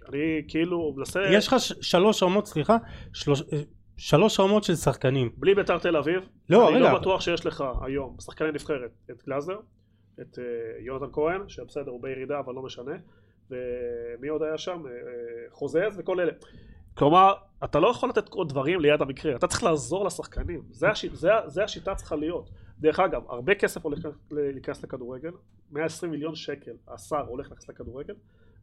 C: אני כאילו מנסה...
A: יש לך שלוש רמות, סליחה, שלוש, אה, שלוש רמות של שחקנים.
C: בלי ביתר תל אביב,
A: לא,
C: אני
A: רגע.
C: לא בטוח שיש לך היום שחקני נבחרת את גלאזר, את אה, יונתן כהן, שבסדר הוא בירידה אבל לא משנה, ומי עוד היה שם? אה, חוזז וכל אלה. כלומר, אתה לא יכול לתת עוד דברים ליד המקרה, אתה צריך לעזור לשחקנים, זה, הש... זה, זה השיטה צריכה להיות. דרך אגב, הרבה כסף הולך להיכנס לכדורגל, 120 מיליון שקל השר הולך להיכנס לכדורגל,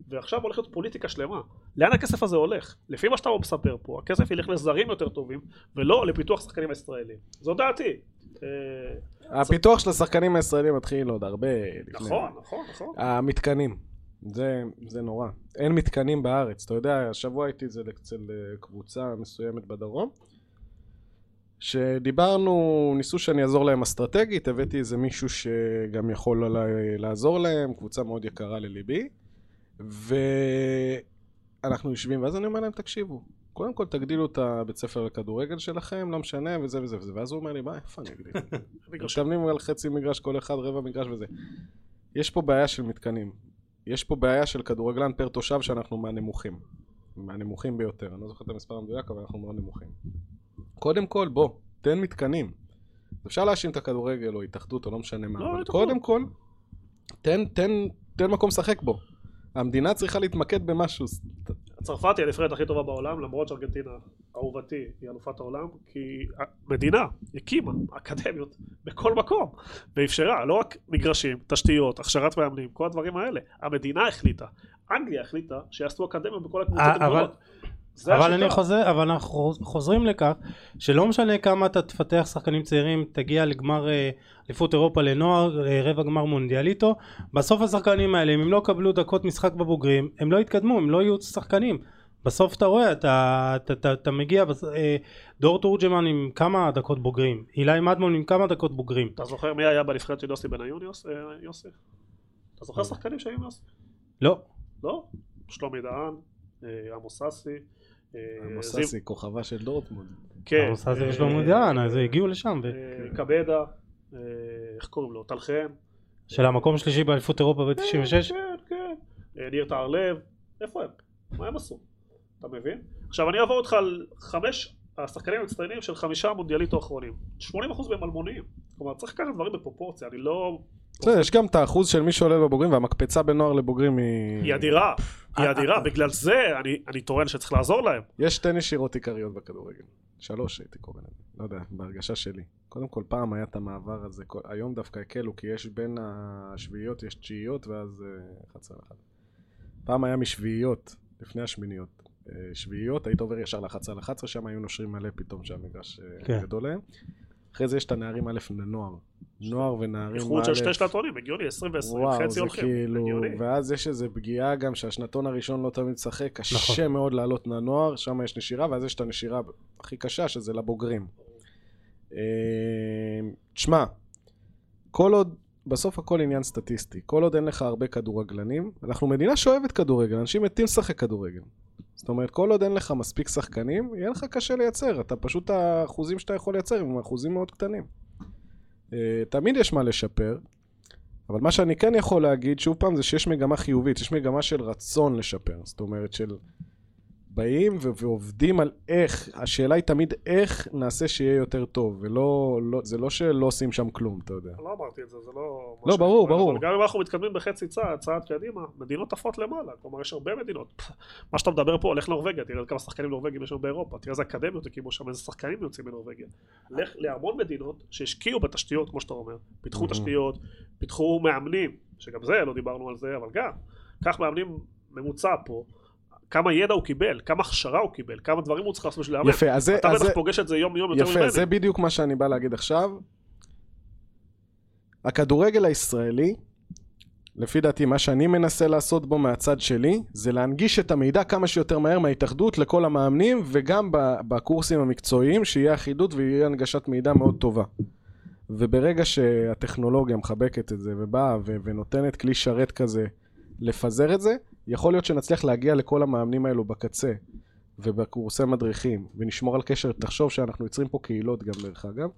C: ועכשיו הולכת פוליטיקה שלמה. לאן הכסף הזה הולך? לפי מה שאתה מספר פה, הכסף ילך לזרים יותר טובים, ולא לפיתוח שחקנים הישראלים. זו דעתי. אה,
B: הפיתוח של השחקנים הישראלים מתחיל עוד הרבה לפני.
C: נכון, נכון, נכון.
B: המתקנים, זה, זה נורא. אין מתקנים בארץ. אתה יודע, השבוע הייתי אצל, אצל אה, קבוצה מסוימת בדרום, שדיברנו, ניסו שאני אעזור להם אסטרטגית, הבאתי איזה מישהו שגם יכול לה- לעזור להם, קבוצה מאוד יקרה לליבי, ואנחנו יושבים, ואז אני אומר להם, תקשיבו, קודם כל תגדילו את הבית ספר לכדורגל שלכם, לא משנה, וזה וזה וזה, ואז הוא אומר לי, מה, איפה אני אגדיל? [LAUGHS] מתכוונים על חצי מגרש כל אחד, רבע מגרש וזה. יש פה בעיה של מתקנים. יש פה בעיה של כדורגלן פר תושב שאנחנו מהנמוכים. מהנמוכים ביותר. אני לא זוכר את המספר המדויק, אבל אנחנו מאוד נמוכים. קודם כל, בוא, תן מתקנים. אפשר להאשים את הכדורגל או התאחדות או לא משנה מה,
C: לא,
B: אבל
C: התאחדות.
B: קודם כל, תן, תן, תן מקום לשחק בו. המדינה צריכה להתמקד במשהו.
C: צרפת היא הנבחרת הכי טובה בעולם, למרות שארגנטינה, אהובתי, היא אלופת העולם, כי המדינה הקימה אקדמיות בכל מקום, ואפשרה לא רק מגרשים, תשתיות, הכשרת מאמנים, כל הדברים האלה. המדינה החליטה, אנגליה החליטה שיעשו אקדמיות בכל הקבוצות
A: אה, אבל-
C: הגדולות.
A: אבל. אני חוזר, אבל אנחנו חוזרים לכך שלא משנה כמה אתה תפתח שחקנים צעירים, תגיע לגמר אה, אליפות אירופה לנוער, אה, רבע גמר מונדיאליטו, בסוף השחקנים האלה, אם הם לא קבלו דקות משחק בבוגרים, הם לא יתקדמו, הם לא יהיו שחקנים. בסוף אתה רואה, אתה, אתה, אתה, אתה מגיע, אה, דור תורג'מן עם כמה דקות בוגרים, אילי מדמון עם כמה דקות בוגרים.
C: אתה זוכר מי היה בנבחרת של יוסי בניון, יוס- יוסי? אתה זוכר שחקנים שהיו יוסי?
A: לא.
C: לא? שלומי דהן, עמוס אסי, אה,
B: עמוס
C: זיו-
B: אסי, כוכבה של דורטמונד.
C: כן,
A: עמוס אסי
C: אה,
A: ושלמה דיין, אז הגיעו לשם.
C: אה, קבדה, אה, איך קוראים לו? טל חן.
A: של המקום השלישי באליפות אירופה ב-96.
C: כן, כן. אה, ניר טהרלב, איפה הם? מה הם עשו? אתה מבין? עכשיו אני אעבור אותך על חמש השחקנים המצטיינים של חמישה מונדיאליטו האחרונים. 80% מהם אלמוניים. כלומר צריך לקחת דברים בפרופורציה, אני לא...
B: בסדר, יש גם את האחוז של מי שעולה בבוגרים, והמקפצה בין נוער לבוגרים היא...
C: היא אדירה, היא
A: אה,
C: אדירה,
A: אה.
C: בגלל זה אני, אני טוען שצריך לעזור להם.
B: יש שתי נשירות עיקריות בכדורגל. שלוש הייתי קורא לזה. לא יודע, בהרגשה שלי. קודם כל, פעם היה את המעבר הזה, כל... היום דווקא הקלו, כי יש בין השביעיות, יש תשיעיות, ואז uh, 11 1. פעם היה משביעיות, לפני השמיניות. שביעיות, היית עובר ישר ל-11 על 11, שם היו נושרים מלא פתאום שהמגרש
A: כן.
B: גדול להם. אחרי זה יש את הנערים א' לנוער. נוער ונערים א'.
C: איחוד של שתי שנתונים, הגיוני, 20 ו-20,
B: וואו,
C: חצי
B: זה
C: הולכים,
B: כאילו,
C: הגיוני.
B: ואז יש איזו פגיעה גם שהשנתון הראשון לא תמיד משחק, קשה
A: נכון.
B: מאוד לעלות לנוער, שם יש נשירה, ואז יש את הנשירה הכי קשה, שזה לבוגרים. אה, תשמע, כל עוד, בסוף הכל עניין סטטיסטי, כל עוד אין לך הרבה כדורגלנים, אנחנו מדינה שאוהבת כדורגל, אנשים מתים לשחק כדורגל. זאת אומרת, כל עוד אין לך מספיק שחקנים, יהיה לך קשה לייצר, אתה פשוט, האחוזים שאתה יכול לייצר הם אחוזים מאוד קטנים. אה, תמיד יש מה לשפר, אבל מה שאני כן יכול להגיד, שוב פעם, זה שיש מגמה חיובית, יש מגמה של רצון לשפר. זאת אומרת, של באים ו- ועובדים על איך, השאלה היא תמיד איך נעשה שיהיה יותר טוב, ולא, לא, זה לא שלא עושים שם כלום, אתה יודע.
C: לא אמרתי את זה, זה לא...
B: לא, ברור,
C: טוען,
B: ברור.
C: אבל גם אם אנחנו מתקדמים בחצי צעד, צעד קדימה, מדינות עפות למעלה, כלומר יש הרבה מדינות. מה שאתה מדבר פה, לך נורבגיה, תראה כמה שחקנים נורבגים יש לנו באירופה, תראה איזה אקדמיות הקימו שם, איזה שחקנים יוצאים מנורבגיה. לך להמון מדינות שהשקיעו בתשתיות, כמו שאתה אומר, פיתחו
B: Mhm.
C: תשתיות, פיתחו מאמנים, שגם זה, לא דיברנו על זה, אבל גם, קח מאמנים ממוצע פה, כמה ידע הוא קיבל, כמה הכשרה הוא קיבל, כמה דברים הוא צריך לעשות בשביל לאמן.
B: יפה, אז זה,
C: אתה
B: אז
C: בטח
B: זה,
C: פוגש את זה יום יום יותר
B: יפה,
C: ממני.
B: זה בדיוק מה שאני בא להגיד עכשיו. הכדורגל הישראלי, לפי דעתי, מה שאני מנסה לעשות בו מהצד שלי, זה להנגיש את המידע כמה שיותר מהר מההתאחדות לכל המאמנים, וגם בקורסים המקצועיים, שיהיה אחידות ויהיה הנגשת מידע מאוד טובה. וברגע שהטכנולוגיה מחבקת את זה ובאה ונותנת כלי שרת כזה לפזר את זה, יכול להיות שנצליח להגיע לכל המאמנים האלו בקצה ובקורסי מדריכים ונשמור על קשר, תחשוב שאנחנו יוצרים פה קהילות גם דרך אגב,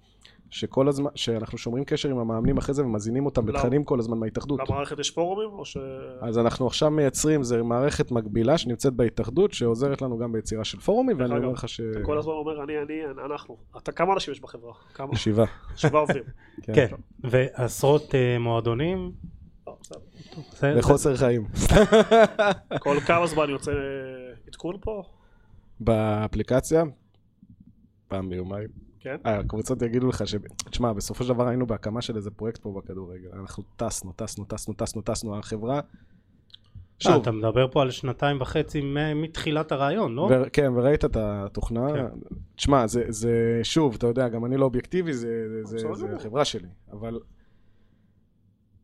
B: שכל הזמן, שאנחנו שומרים קשר עם המאמנים אחרי זה ומזינים אותם
C: למה?
B: בתכנים כל הזמן מההתאחדות.
C: למערכת יש פורומים או ש...
B: אז אנחנו עכשיו מייצרים, זה מערכת מקבילה שנמצאת בהתאחדות, שעוזרת לנו גם ביצירה של פורומים, ואני אומר לך ש...
C: אתה כל הזמן אומר אני, אני, אנחנו. אתה, כמה אנשים יש בחברה? כמה?
B: שבעה.
C: שבעה עובדים. [LAUGHS]
A: כן, ועשרות אה, מועדונים.
C: בסדר.
A: זה-
B: בחוסר חיים.
C: כל כמה זמן יוצא אה, עדכון פה?
B: באפליקציה, פעם ביומיים.
C: כן.
B: הקבוצות יגידו לך ש... תשמע, בסופו של דבר היינו בהקמה של איזה פרויקט פה בכדורגל. אנחנו טסנו, טסנו, טסנו, טסנו, טסנו. החברה שוב,
A: אתה מדבר פה על שנתיים וחצי מתחילת הרעיון, לא?
B: ו- כן, וראית את התוכנה.
A: כן.
B: תשמע, זה, זה, שוב, אתה יודע, גם אני לא אובייקטיבי, זה, זה, זה
C: גמור.
B: החברה שלי, אבל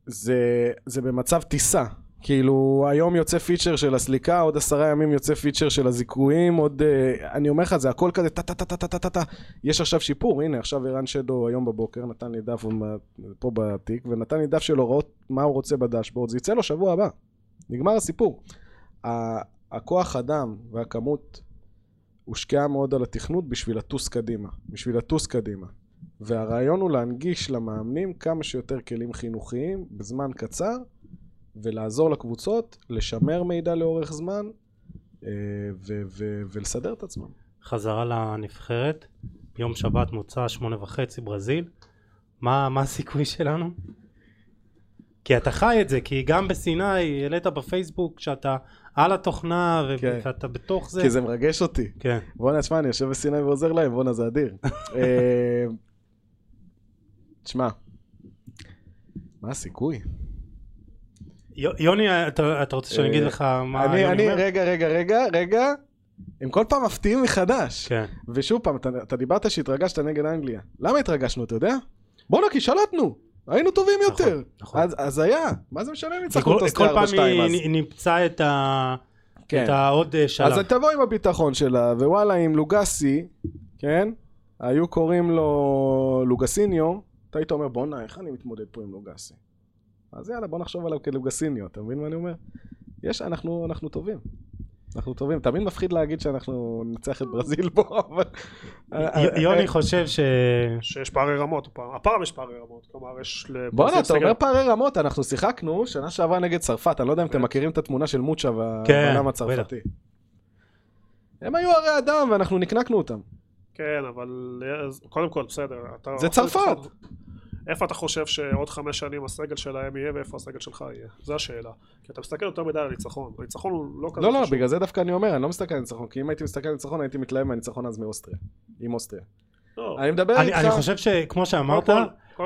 B: זה, זה במצב טיסה. כאילו, היום יוצא פיצ'ר של הסליקה, עוד עשרה ימים יוצא פיצ'ר של הזיכויים, עוד... Uh, אני אומר לך, זה הכל כזה טה-טה-טה-טה-טה-טה. יש עכשיו שיפור, הנה, עכשיו ערן שדו היום בבוקר נתן לי דף פה בתיק, ונתן לי דף של הוראות מה הוא רוצה בדשבורד, זה יצא לו שבוע הבא. נגמר הסיפור. הכוח אדם והכמות הושקעה מאוד על התכנות בשביל לטוס קדימה. בשביל לטוס קדימה. והרעיון הוא להנגיש למאמנים כמה שיותר כלים חינוכיים בזמן קצר, ולעזור לקבוצות לשמר מידע לאורך זמן, אה, ו- ו- ולסדר את עצמם.
A: חזרה לנבחרת, יום שבת מוצא שמונה וחצי ברזיל, מה, מה הסיכוי שלנו? כי אתה חי את זה, כי גם בסיני העלית בפייסבוק שאתה על התוכנה ו-
B: כן.
A: ואתה בתוך זה.
B: כי זה מרגש אותי.
A: כן.
B: בואנה, תשמע, אני יושב בסיני ועוזר להם, בואנה, זה אדיר. [LAUGHS] אה, תשמע, מה הסיכוי?
A: יו- יוני, אתה, אתה רוצה שאני אגיד לך מה
B: אני,
A: יוני
B: אני,
A: אומר?
B: רגע, רגע, רגע, רגע. הם כל פעם מפתיעים מחדש.
A: כן.
B: ושוב פעם, אתה, אתה דיברת שהתרגשת נגד אנגליה. למה התרגשנו, אתה יודע? בואנה, כי שלטנו. היינו טובים יותר.
A: נכון, נכון.
B: אז, אז היה. מה זה משנה אם ניצחנו את
A: כל,
B: אוסטריה
A: כל פעם
B: 4-2 אז?
A: היא נמצא את, ה...
B: כן.
A: את העוד אה, שלב.
B: אז תבוא עם הביטחון שלה, ווואלה, עם לוגסי, כן? היו קוראים לו לוגסיניו, אתה היית אומר, בואנה, איך אני מתמודד פה עם לוגסי? אז יאללה, בוא נחשוב עליו כלוגסיניו, אתה מבין מה אני אומר? יש, אנחנו, אנחנו טובים. אנחנו טובים. תמיד מפחיד להגיד שאנחנו ננצח את ברזיל פה, [LAUGHS] אבל...
A: י- יוני חושב ש...
C: שיש פערי רמות, הפעם- יש פערי רמות, כלומר יש... לברזיל
B: בואנה, אתה אומר פערי רמות, אנחנו שיחקנו שנה שעברה נגד צרפת, אני לא יודע אם אתם מכירים את התמונה של מוצ'ה
A: כן,
B: והבנם הצרפתי. הם היו הרי אדם ואנחנו נקנקנו אותם.
C: כן, אבל קודם כל, בסדר. אתה-
B: זה צרפת.
C: איפה אתה חושב שעוד חמש שנים הסגל שלהם יהיה ואיפה הסגל שלך יהיה? זו השאלה. כי אתה מסתכל יותר מדי על הניצחון. הניצחון הוא לא כזה
B: לא, לא,
C: חשוב.
B: בגלל זה דווקא אני אומר, אני לא מסתכל על ניצחון, כי אם הייתי מסתכל על ניצחון הייתי מתלהב מהניצחון אז מאוסטריה. עם אוסטריה.
C: לא,
B: אני מדבר
A: אני,
B: איתך...
A: אני חושב שכמו שאמרת,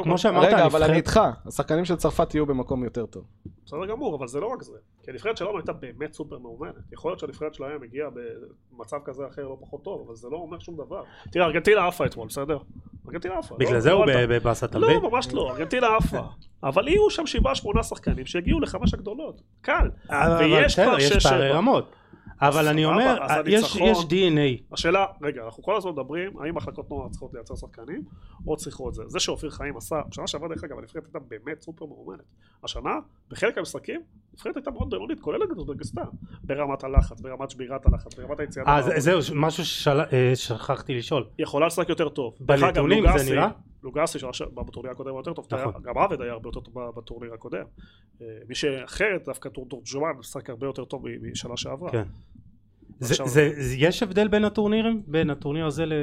A: כמו שאמרת,
B: רגע, אבל אני איתך, השחקנים של צרפת יהיו במקום יותר טוב.
C: בסדר גמור, אבל זה לא רק זה. כי הנבחרת שלנו הייתה באמת סופר מאומנת. יכול להיות שהנבחרת שלהם הגיעה במצב כזה או אחר לא פחות טוב, אבל זה לא אומר שום דבר. תראה, ארגנטינה עפה אתמול, בסדר? ארגנטינה עפה.
A: בגלל
C: לא-
A: זה
C: לא
A: הוא
C: עלתה.
A: בבאסה, אתה מבין?
C: לא, ממש לא, ארגנטינה עפה. אבל יהיו שם שבעה שמונה שחקנים שיגיעו לחמש הגדולות. קל.
A: אבל
C: ויש
A: בסדר,
C: כבר
A: יש
C: שש,
A: פערי
C: שבע.
A: אבל אני אומר, יש, DNA.
C: השאלה, רגע, אנחנו כל הזמן מדברים, האם מחלקות נוער צריכות לייצר שחקנים, או צריכות זה. זה שאופיר חיים עשה, בשנה שעברה דרך אגב, הנבחרת הייתה באמת סופר מאומנת. השנה, בחלק מהמשחקים, הנבחרת הייתה מאוד בינונית, כולל אוזבקיסטן. ברמת הלחץ, ברמת שבירת הלחץ, ברמת היציאה.
A: אה, זהו, משהו ששכחתי לשאול.
C: היא יכולה לשחק יותר טוב.
A: בנתונים זה נראה?
C: לוגסי שנה ש- בטורניר הקודם יותר טוב,
A: נכון.
C: גם עבד היה הרבה יותר טוב בטורניר הקודם. אה, מי שאחרת, דווקא טור- תורג'מן משחק הרבה יותר טוב משנה שעברה.
A: כן. זה-
C: עכשיו-
A: זה- זה- יש הבדל בין הטורנירים? בין הטורניר הזה ל...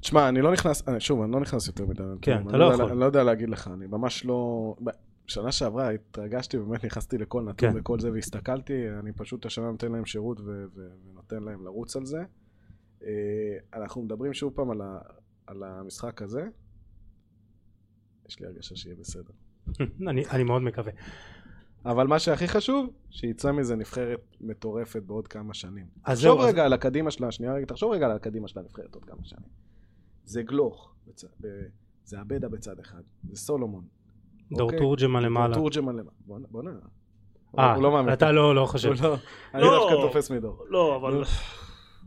B: תשמע, אני לא נכנס, אני- שוב, אני לא נכנס יותר מדי.
A: כן, אתה לא
B: יודע-
A: יכול.
B: אני לא יודע להגיד לך, אני ממש לא... שנה שעברה התרגשתי, באמת נכנסתי לכל נתון
A: כן.
B: וכל זה והסתכלתי, אני פשוט השנה נותן להם שירות ו- ו- ונותן להם לרוץ על זה. אה, אנחנו מדברים שוב פעם על ה- על המשחק הזה. יש לי הרגשה שיהיה בסדר. [LAUGHS]
A: אני אני מאוד מקווה.
B: אבל מה שהכי חשוב, שיצא מזה נבחרת מטורפת בעוד כמה שנים.
A: אז
B: תחשוב
A: זהו, אז-
B: רגע על הקדימה שלה, שנייה רגע, תחשוב רגע על הקדימה של הנבחרת עוד כמה שנים. זה גלוך, בצ... ב... זה עבדה בצד אחד, זה סולומון.
A: דור
B: אוקיי?
A: תורג'מן למעלה.
B: תורג'מן למעלה. בוא'נה, בוא'נה.
A: אה,
B: הוא לא מאמין.
A: אתה לא לא חושב.
B: לא... אני
C: לא.
B: דווקא תופס מדור.
C: לא, אבל...
B: נו.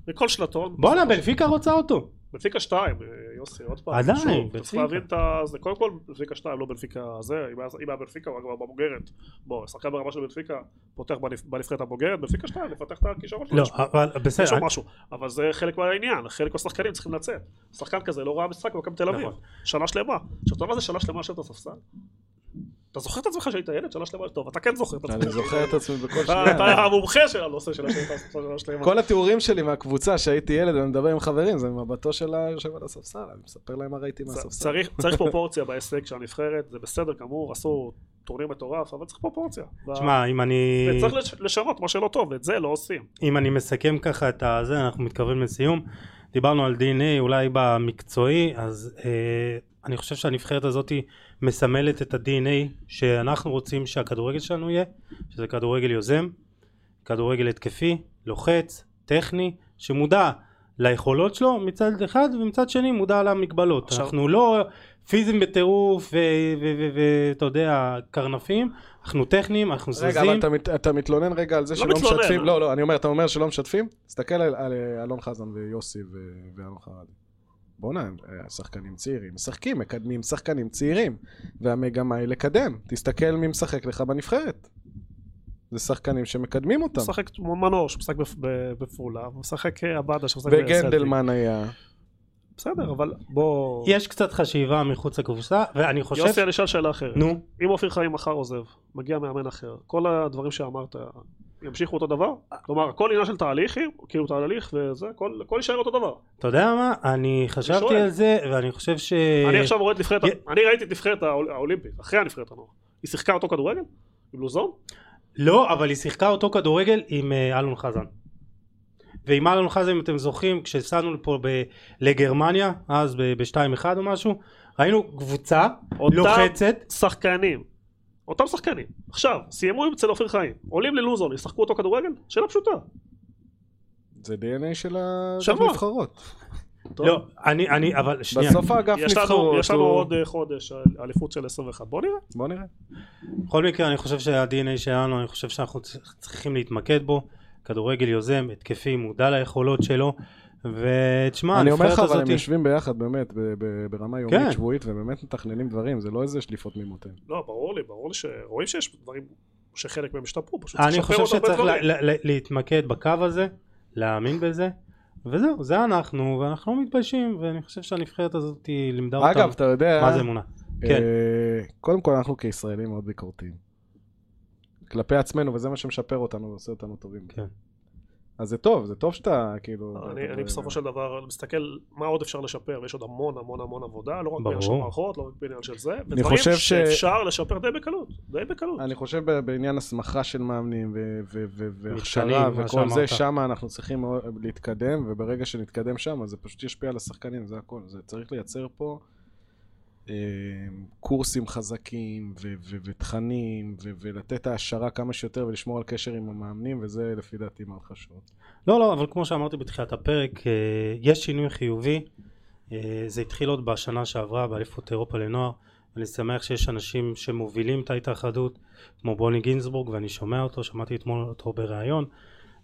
C: מכל שנתון.
A: בואנה, בנפיקה רוצה אותו.
C: בנפיקה 2, יוסי, עוד פעם.
A: עדיין, בנפיקה.
C: צריך להבין את ה... זה קודם כל בנפיקה 2, לא בנפיקה זה, אם היה- בנפיקה הוא היה כבר בבוגרת. בוא, שחקן ברמה של בנפיקה, פותח בנבחרת הבוגרת, בנפיקה 2, לפתח את הכישרון שלו.
A: לא,
C: יש-
A: אבל
C: יש
A: בסדר.
C: לו משהו, אבל זה חלק מהעניין, חלק מהשחקנים צריכים לצאת. שחקן כזה לא ראה משחק במכבי תל אביב,
A: נכון.
C: שנה שלמה. עכשיו, אתה יודע מה זה שנה שלמה לשבת בספסל? אתה זוכר את עצמך שהיית ילד שנה שלמה? טוב, אתה כן זוכר את עצמך.
B: אני זוכר את עצמי בכל
C: אתה
B: שנייה.
C: אתה המומחה של הנושא של השנה שנה שלמה.
B: כל התיאורים שלי מהקבוצה שהייתי ילד ואני מדבר עם חברים, זה מבטו של היושב על הספסל, אני מספר להם מה ראיתי מהספסל. [LAUGHS]
C: צריך, פרופורציה בהישג של הנבחרת, זה בסדר גמור, עשו טורניר מטורף, אבל צריך פרופורציה.
A: תשמע, אם אני...
C: וצריך לש- לשנות מה שלא טוב, ואת זה לא עושים.
A: אם אני מסכם ככה את הזה, אנחנו מתקרבים לסיום. דיברנו על DNA אולי במקצועי, אז אה, אני חושב שהנבחרת הזאת מסמלת את ה-DNA שאנחנו רוצים שהכדורגל שלנו יהיה, שזה כדורגל יוזם, כדורגל התקפי, לוחץ, טכני, שמודע ליכולות שלו מצד אחד ומצד שני מודע למגבלות.
C: עכשיו-
A: אנחנו לא פיזיים בטירוף ואתה יודע קרנפים, אנחנו טכניים, אנחנו
B: רגע, אבל
A: זזים.
B: אתה, מת, אתה מתלונן רגע על זה
C: לא
B: שלא
C: מתלונן.
B: משתפים, לא, לא, אני אומר, אתה אומר שלא משתפים? תסתכל על, על אה, אלון חזן ויוסי ואלון חרדי. בואנה, הם, אה, שחקנים צעירים, משחקים, מקדמים שחקנים צעירים, והמגמה היא לקדם. תסתכל מי משחק לך בנבחרת. זה שחקנים שמקדמים אותם.
C: משחק מנור שמשחק בפ- ב- בפולה, ומשחק אה, עבדה שמשחק בסלטיק.
B: וגנדלמן היה.
C: בסדר, אבל בוא...
A: יש קצת חשיבה מחוץ לקופסה, ואני חושב...
C: יוסי, אני אשאל שאלה אחרת.
A: נו,
C: אם אופיר חיים מחר עוזב, מגיע מאמן אחר, כל הדברים שאמרת ימשיכו אותו דבר? כלומר, הכל עניין של תהליכים, כאילו תהליך וזה, הכל יישאר אותו דבר.
A: אתה יודע מה? אני חשבתי. על זה, ואני חושב ש...
C: אני עכשיו רואה את נבחרת, אני ראיתי את נבחרת האול- האולימפית, אחרי הנבחרת הנוער. היא שיחקה אותו כדורגל? עם לוזון?
A: לא, אבל היא שיחקה אותו כדורגל עם אה, אלון חזן. ועם אלון חזן, אם אתם זוכרים, כשסענו פה ב- לגרמניה, אז ב-2-1 או משהו, ראינו קבוצה
C: אותם
A: לוחצת,
C: שחקנים. אותם שחקנים. עכשיו, סיימו אצל אופיר חיים. עולים ללוזון, ישחקו אותו כדורגל? שאלה פשוטה.
B: זה DNA של? הנבחרות.
A: לא, אני, אני, אבל שנייה,
B: בסוף האגף נבחרות
C: יש לנו עוד אה, חודש אה, אליפות של 21. בוא נראה.
B: בוא נראה.
A: בכל מקרה אני חושב שה-DNA שלנו, אני חושב שאנחנו צרי- צריכים להתמקד בו, כדורגל יוזם, התקפי, מודע ליכולות שלו, ותשמע,
B: אני אומר לך, אבל הם יושבים ביחד באמת, ברמה
A: כן.
B: יומית שבועית, ובאמת מתכננים דברים, זה לא איזה שליפות ממותן.
C: לא, ברור לי, ברור לי שרואים שיש דברים שחלק מהם השתפרו, פשוט
A: אני
C: צריך לשפר
A: חושב
C: עוד הרבה
A: שצריך לה-
C: דברים.
A: לה- לה- להתמקד בקו הזה, להאמין בזה, וזהו, זה אנחנו, ואנחנו לא מתביישים, ואני חושב שהנבחרת הזאת היא לימדה אותם
B: אגב, אתה יודע,
A: מה זה אמונה. כן.
B: אה, קודם כל אנחנו כישראלים מאוד ביקורתיים. כלפי עצמנו, וזה מה שמשפר אותנו ועושה אותנו טובים.
A: כן.
B: אז זה טוב, זה טוב שאתה כאילו...
C: אני,
B: אתה-
C: אני בסופו של דבר מסתכל מה עוד אפשר לשפר ויש עוד המון המון המון עבודה לא רק. בעניין של מערכות לא רק בעניין של זה ודברים
B: חושב ש-
C: שאפשר לשפר די בקלות די בקלות
B: אני חושב ב- בעניין הסמכה של מאמנים ו- ו- ו- והכשרה וכל זה. שם אנחנו צריכים להתקדם, וברגע שנתקדם שם, אז זה פשוט ישפיע על השחקנים, זה הכל. זה צריך לייצר פה קורסים חזקים ו- ו- ותכנים, ו- ולתת העשרה כמה שיותר ולשמור על קשר עם המאמנים, וזה לפי דעתי מאוד חשוב.
A: לא, לא, אבל כמו שאמרתי בתחילת הפרק, אה, יש שינוי חיובי. אה, זה התחיל עוד בשנה שעברה באליפות אירופה לנוער. אני שמח שיש אנשים שמובילים את ההתאחדות, כמו בוני גינזבורג, ואני שומע אותו, שמעתי אתמול אותו בריאיון.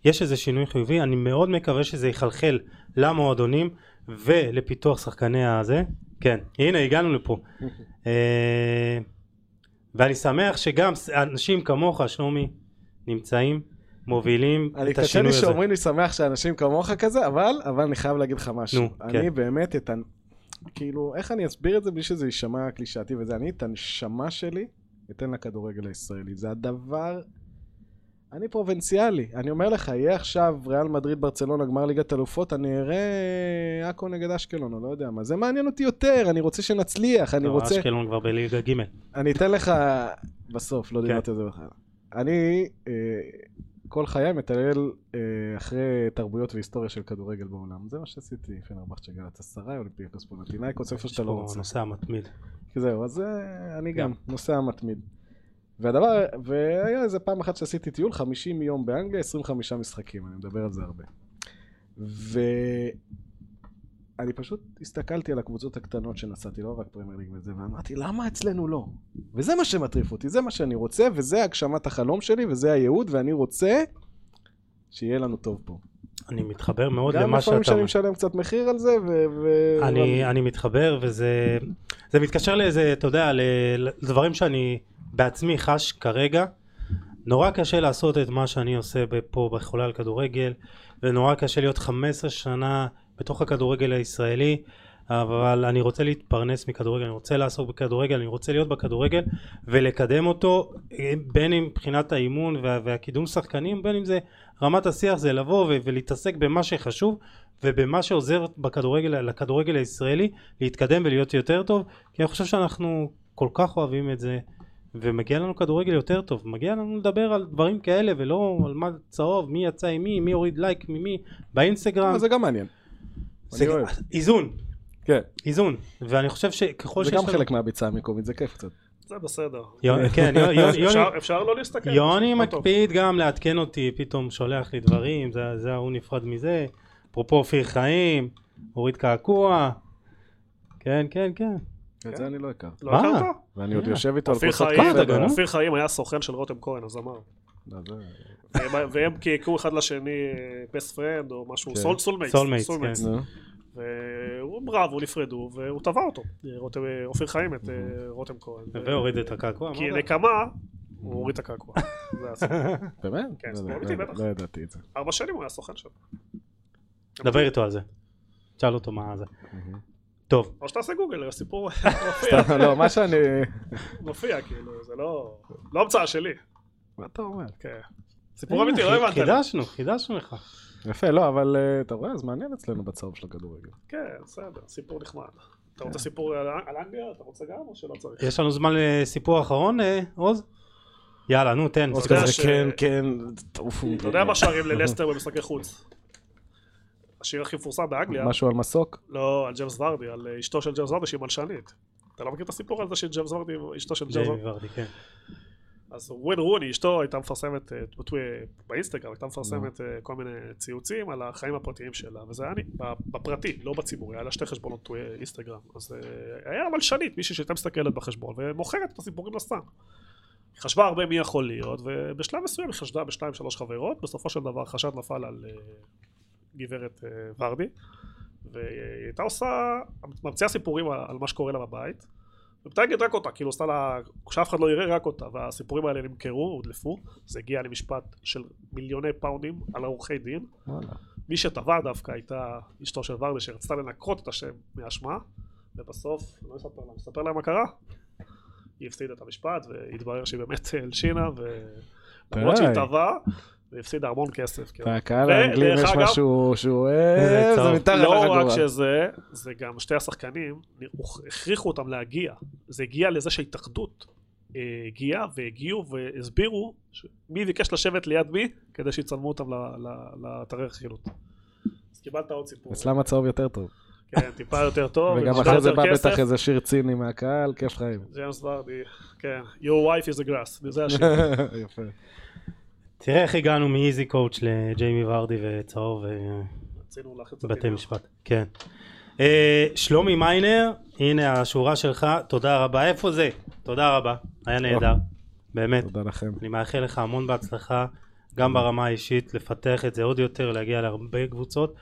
A: יש איזה שינוי חיובי, אני מאוד מקווה שזה יחלחל למועדונים ולפיתוח שחקני הזה. כן, הנה הגענו לפה. [LAUGHS] אה, ואני שמח שגם אנשים כמוך, שלומי, נמצאים, מובילים
B: אני
A: את
B: קשה
A: השינוי
B: לי
A: הזה.
B: שאומרים לי שמח שאנשים כמוך כזה, אבל, אבל אני חייב להגיד לך משהו.
A: נו,
B: אני
A: כן.
B: באמת את ה... כאילו, איך אני אסביר את זה בלי שזה יישמע קלישאתי וזה? אני את הנשמה שלי אתן לכדורגל הישראלי. זה הדבר... אני פרובינציאלי. אני אומר לך, יהיה עכשיו ריאל מדריד ברצלונה גמר ליגת אלופות, אני אראה עכו נגד אשקלון, או לא יודע מה. זה מעניין אותי יותר, אני רוצה שנצליח, אני
A: לא,
B: רוצה...
A: אשקלון כבר בליגה ג'
B: אני אתן לך בסוף, לא
A: כן.
B: דיברתי על זה בכלל. אני אה, כל חיי מטייל אה, אחרי תרבויות והיסטוריה של כדורגל בעולם. זה מה שעשיתי, פנרבכצ'ה גלת עשרה, אולימפיאקוס פונטינאיקוס, איפה שאתה לא
A: יש פה
B: רוצה.
A: נוסע מתמיד.
B: זהו, אז אה, אני גם
A: גם.
B: נוסע מתמיד. והדבר, והיה איזה פעם אחת שעשיתי טיול, 50 יום באנגליה, 25 משחקים, אני מדבר על זה הרבה. ואני פשוט הסתכלתי על הקבוצות הקטנות שנסעתי, לא רק פרמייר ליג וזה, ואמרתי, למה אצלנו לא? וזה מה שמטריף אותי, זה מה שאני רוצה, וזה הגשמת החלום שלי, וזה הייעוד, ואני רוצה שיהיה לנו טוב פה.
A: אני מתחבר מאוד
B: גם
A: למה
B: לפעמים
A: שאתה
B: שאני
A: אומר.
B: משלם קצת מחיר על זה, ו... ו-
A: אני, אני מתחבר וזה זה מתקשר לאיזה, אתה יודע, לדברים שאני בעצמי חש כרגע. נורא קשה לעשות את מה שאני עושה פה בחולה על כדורגל, ונורא קשה להיות 15 שנה בתוך הכדורגל הישראלי, אבל אני רוצה להתפרנס מכדורגל, אני רוצה לעסוק בכדורגל, אני רוצה להיות בכדורגל ולקדם אותו, אה, בין אם מבחינת האימון וה, והקידום שחקנים, בין אם זה רמת השיח, זה לבוא ו- ולהתעסק במה שחשוב ובמה שעוזר בכדורגל, לכדורגל הישראלי להתקדם ולהיות יותר טוב, כי אני חושב שאנחנו כל כך אוהבים את זה. ומגיע לנו כדורגל יותר טוב, מגיע לנו לדבר על דברים כאלה ולא על מה צהוב, מי יצא עם מי, מי הוריד לייק ממי באינסטגרם,
B: זה גם מעניין.
A: זה
B: אני אוהב.
A: איזון,
B: כן,
A: איזון, ואני חושב שככל
B: זה
A: שיש
B: גם
A: לנו,
B: חלק מהביצה המקומית, זה כיף קצת.
C: זה בסדר.
A: כן,
C: אפשר- אפשר לא להסתכל.
A: יוני
C: לא.
A: מקפיד גם לעדכן אותי, פתאום שולח לי דברים, זה זה ההוא נפרד מזה. אפרופו אופיר חיים, אורית קעקוע. כן, כן, כן.
B: את זה אני לא הכרתי.
C: לא? הכרת?
B: ואני עוד
A: אה.
B: יושב איתו על
C: אופיר
B: כוסות קפה.
A: גנוב?
C: אופיר חיים היה סוכן של רותם כהן, הזמר.
B: לא, זה-
C: והם- הכירו אחד לשני best friend או משהו,
B: כן.
C: soul soulmates.
A: soulmates,
C: soulmates.
B: נו.
C: והוא רבו, נפרדו, והוא תבע אותו. רותם- אופיר חיים את אה, רותם כהן.
A: והוריד את הקעקוע.
C: כי
A: מה
C: נקמה, הוא הוריד את הקעקוע. [LAUGHS]
B: באמת?
C: כן,
B: לא
C: אמיתי,
B: לא-
C: בטח.
B: לא ידעתי את זה.
C: ארבע שנים הוא היה סוכן שלו.
A: דבר איתו על זה. תשאל אותו מה זה. טוב,
C: או שתעשה גוגל, הסיפור [LAUGHS] מופיע,
B: לא, מה שאני... [LAUGHS]
C: מופיע, כאילו, זה לא... לא המצאה שלי.
B: מה אתה אומר?
C: כן. סיפור אמיתי, לא הבנת.
A: חידשנו, חידשנו לך.
B: יפה, לא, אבל אה, אתה רואה, זה מעניין אצלנו בצהוב של הכדורגל.
C: כן, בסדר, סיפור נחמד. אתה רוצה סיפור על אנגליה? אתה רוצה גם או שלא צריך?
A: יש לנו זמן לסיפור אחרון, אה, עוז? יאללה, נו, תן.
C: יודע
B: כזה, כן, כן, תעופו.
C: אתה יודע מה שרים ללסטר במשחקי חוץ? השיר הכי מפורסם באנגליה,
B: משהו על מסוק?
C: לא, על ג'יימס ורדי, על אה, אשתו של ג'יימס ורדי שהיא מלשנית. אתה לא מכיר את הסיפור על זה שג'יימס ורדי, אשתו של ג'יימס ורדי?
A: כן.
C: אז ווין רוני, אשתו הייתה מפרסמת אה, באינסטגרם, הייתה מפרסמת אה, כל מיני ציוצים על החיים הפרטיים שלה, וזה היה אני, בפרטי, לא בציבורי, היה לה שתי חשבונות טווי אינסטגרם, אז אה, היה מלשנית, מישהי שהייתה מסתכלת בחשבון ומוכרת את הסיפורים לסתם. היא חשבה הרבה מי יכול להיות, ובשלב מסוים היא חשדה בשתיים שלוש חברות, בסופו של דבר חשד נפל על אה, גברת אה, ורדי, והיא הייתה עושה, ממציאה סיפורים על, על מה שקורה לה בבית, ומתייגת רק אותה, כאילו עשתה לה, שאף אחד לא יראה רק אותה, והסיפורים האלה נמכרו, הודלפו, זה הגיע למשפט של מיליוני פאונדים על עורכי דין,
B: וואלה.
C: מי שטבע דווקא הייתה אשתו של ורדי שרצתה לנקות את השם מהאשמה ובסוף, אני לא אספר להם, אספר להם מה קרה? היא הפסידה את המשפט והתברר שהיא באמת הלשינה ולמרות שהיא. טבעה והיא הפסידה המון כסף. כן.
B: הקהל
C: ו-
B: האנגלים
C: דרך
B: יש משהו שהוא אוהב. זה מתחת
C: לא רק
B: לחגורה.
C: שזה, זה גם שתי השחקנים, הכריחו אותם להגיע. זה הגיע לזה שההתאחדות אה, הגיעה והגיעו והסבירו מי ביקש לשבת ליד מי כדי שיצלמו אותם לאתרי רכילות. אז קיבלת עוד סיפור.
B: אצלם הצהוב יותר טוב.
C: כן, טיפה יותר טוב.
B: וגם אחרי זה בא. בטח איזה שיר ציני מהקהל, כיף חיים.
C: ג'יימס ורדי, כן. Your wife is a grass, זה השיר. [LAUGHS]
B: יפה.
A: תראה איך הגענו מ Easy Coach לג'יימי ורדי וצהוב
C: רצינו להכניס את
A: בתי
C: העניין.
A: משפט. כן. אה, שלומי מיינר, הנה השורה שלך, תודה רבה. איפה זה? תודה רבה, היה נהדר. באמת.
B: תודה לכם.
A: אני מאחל לך המון בהצלחה, גם ברמה האישית, לפתח את זה עוד יותר, להגיע להרבה קבוצות,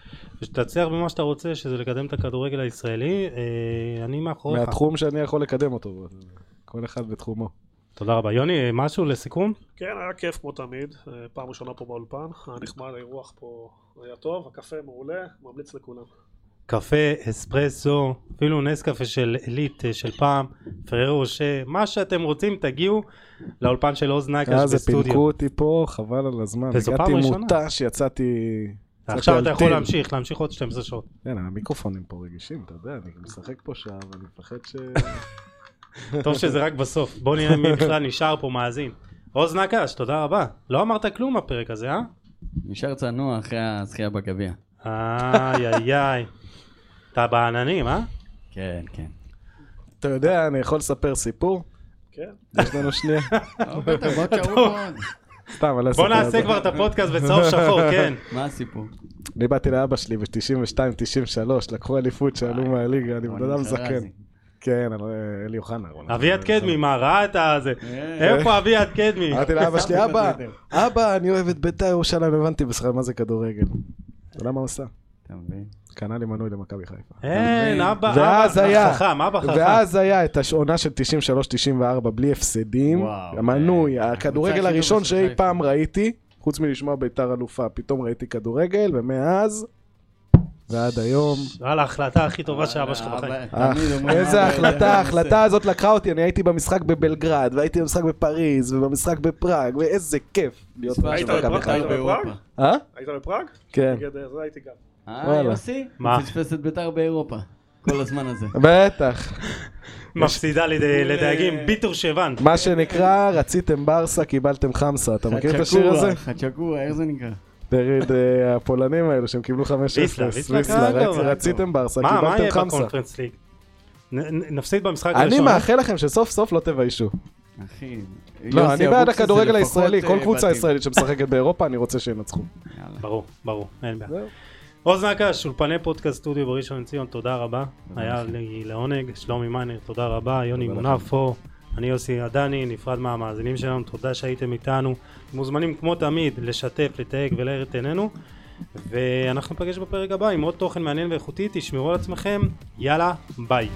A: ושתצליח במה שאתה רוצה, שזה לקדם את הכדורגל הישראלי. אה, אני מאחוריך.
B: מהתחום שאני יכול לקדם אותו. כל אחד בתחומו.
A: תודה רבה. יוני, משהו לסיכום?
C: כן, היה כיף כמו תמיד. אה, פעם ראשונה פה באולפן. היה נחמד, האירוח פה היה טוב, הקפה מעולה, ממליץ לכולם.
A: קפה, אספרסו, אפילו נס קפה של עילית אה, של פעם, פררו רושה, מה שאתם רוצים תגיעו לאולפן של עוז נקש
B: אז פינקו
A: בסטודיו.
B: אותי פה, חבל על הזמן.
A: וזו פעם
B: הגעתי
A: ראשונה.
B: מותש, יצאתי...
A: עכשיו אתה יכול. להמשיך, להמשיך עוד 12 שעות.
B: כן, המיקרופונים פה רגישים, אתה יודע, אני משחק פה שעה ואני מפחד ש... [LAUGHS]
A: טוב שזה רק בסוף. בוא נראה מי בכלל נשאר פה מאזין. עוז נקש, תודה רבה. לא אמרת כלום בפרק הזה, אה?
D: נשאר צנוע אחרי הזכייה בגביע.
A: איי איי איי. אתה בעננים, אה?
D: כן, כן.
B: אתה יודע, אני יכול לספר סיפור?
C: כן.
B: יש לנו שנייה. [LAUGHS]
D: בוא עוד.
B: סתם, אני לא
A: בוא
B: אספר את
A: נעשה. כבר את הפודקאסט בצהוב שחור, [LAUGHS] כן.
D: מה הסיפור?
B: אני באתי לאבא שלי ב-92-93, לקחו אליפות שעלו מהליגה, אני בן אדם. זקן. כן, אה, אלי אוחנה.
A: אביעד
B: חרזי.
A: קדמי, מה, ראה את הזה?
D: אה.
A: איפה אביעד קדמי?
B: אמרתי לאבא שלי, אבא, אבא, אני אוהב את בית"ר ירושלים, הבנתי בשביל מה זה כדורגל. אתה יודע מה הוא עשה?
D: אתה מבין?
B: קנה לי מנוי למכבי חיפה.
A: אין, אבא, אבא,
B: היה,
A: חכם, אבא חכם.
B: ואז היה את העונה של 93-94 בלי הפסדים. המנוי,
D: אה,
B: הכדורגל הראשון שאי. פעם ראיתי, חוץ מלשמוע בית"ר אלופה, פתאום ראיתי כדורגל, ומאז ועד היום.
A: וואלה, ההחלטה הכי טובה של אבא שלך בחיים.
B: אה,
D: אומרים,
B: איזה החלטה,
D: מה
B: ההחלטה הזאת לקחה אותי, אני הייתי במשחק בבלגרד, והייתי במשחק בפריז, ובמשחק בפראג, ואיזה כיף להיות
C: בפראג? היית. בפראג?
B: אה?
C: היית בפראג?
B: כן.
C: אה, הייתי גם.
D: אה. יוסי?
A: מה?
D: פספס את ביתר באירופה. כל הזמן הזה. [LAUGHS]
B: בטח. [LAUGHS]
A: מפסידה לד- לדייגים, ביטור שוון.
B: מה שנקרא, רציתם ברסה, קיבלתם חמסה. אתה מכיר את השיר הזה?
D: חצ'קורה, איך זה נקרא?
B: דריד, אה, הפולנים האלו שהם קיבלו 5-0.
A: ויסלה,
B: רציתם ברסה,
A: מה, מה
B: קיבלתם
A: יהיה
B: חמסה.
A: נפסיד במשחק
B: אני
A: הראשון.
B: מאחל לכם שסוף סוף לא תביישו.
D: אחי.
B: לא, אני בעד הכדורגל הישראלי, כל
D: אה,
B: קבוצה
D: בתים.
B: ישראלית שמשחקת באירופה, אני רוצה שינצחו.
A: ברור, ברור, אין בעיה. עוז נקש, אולפני פודקאסט סטודיו בראשון לציון, תודה רבה.
B: תודה
A: היה. לי לעונג, שלומי מיינר, תודה רבה, יוני מונפו, אני יוסי עדני, נפרד מהמאזינים שלנו, תודה שהייתם איתנו. מוזמנים כמו תמיד לשתף, לתייג ולהאיר את עינינו. ואנחנו ניפגש בפרק הבא עם עוד תוכן מעניין ואיכותי, תשמרו על עצמכם, יאללה, ביי.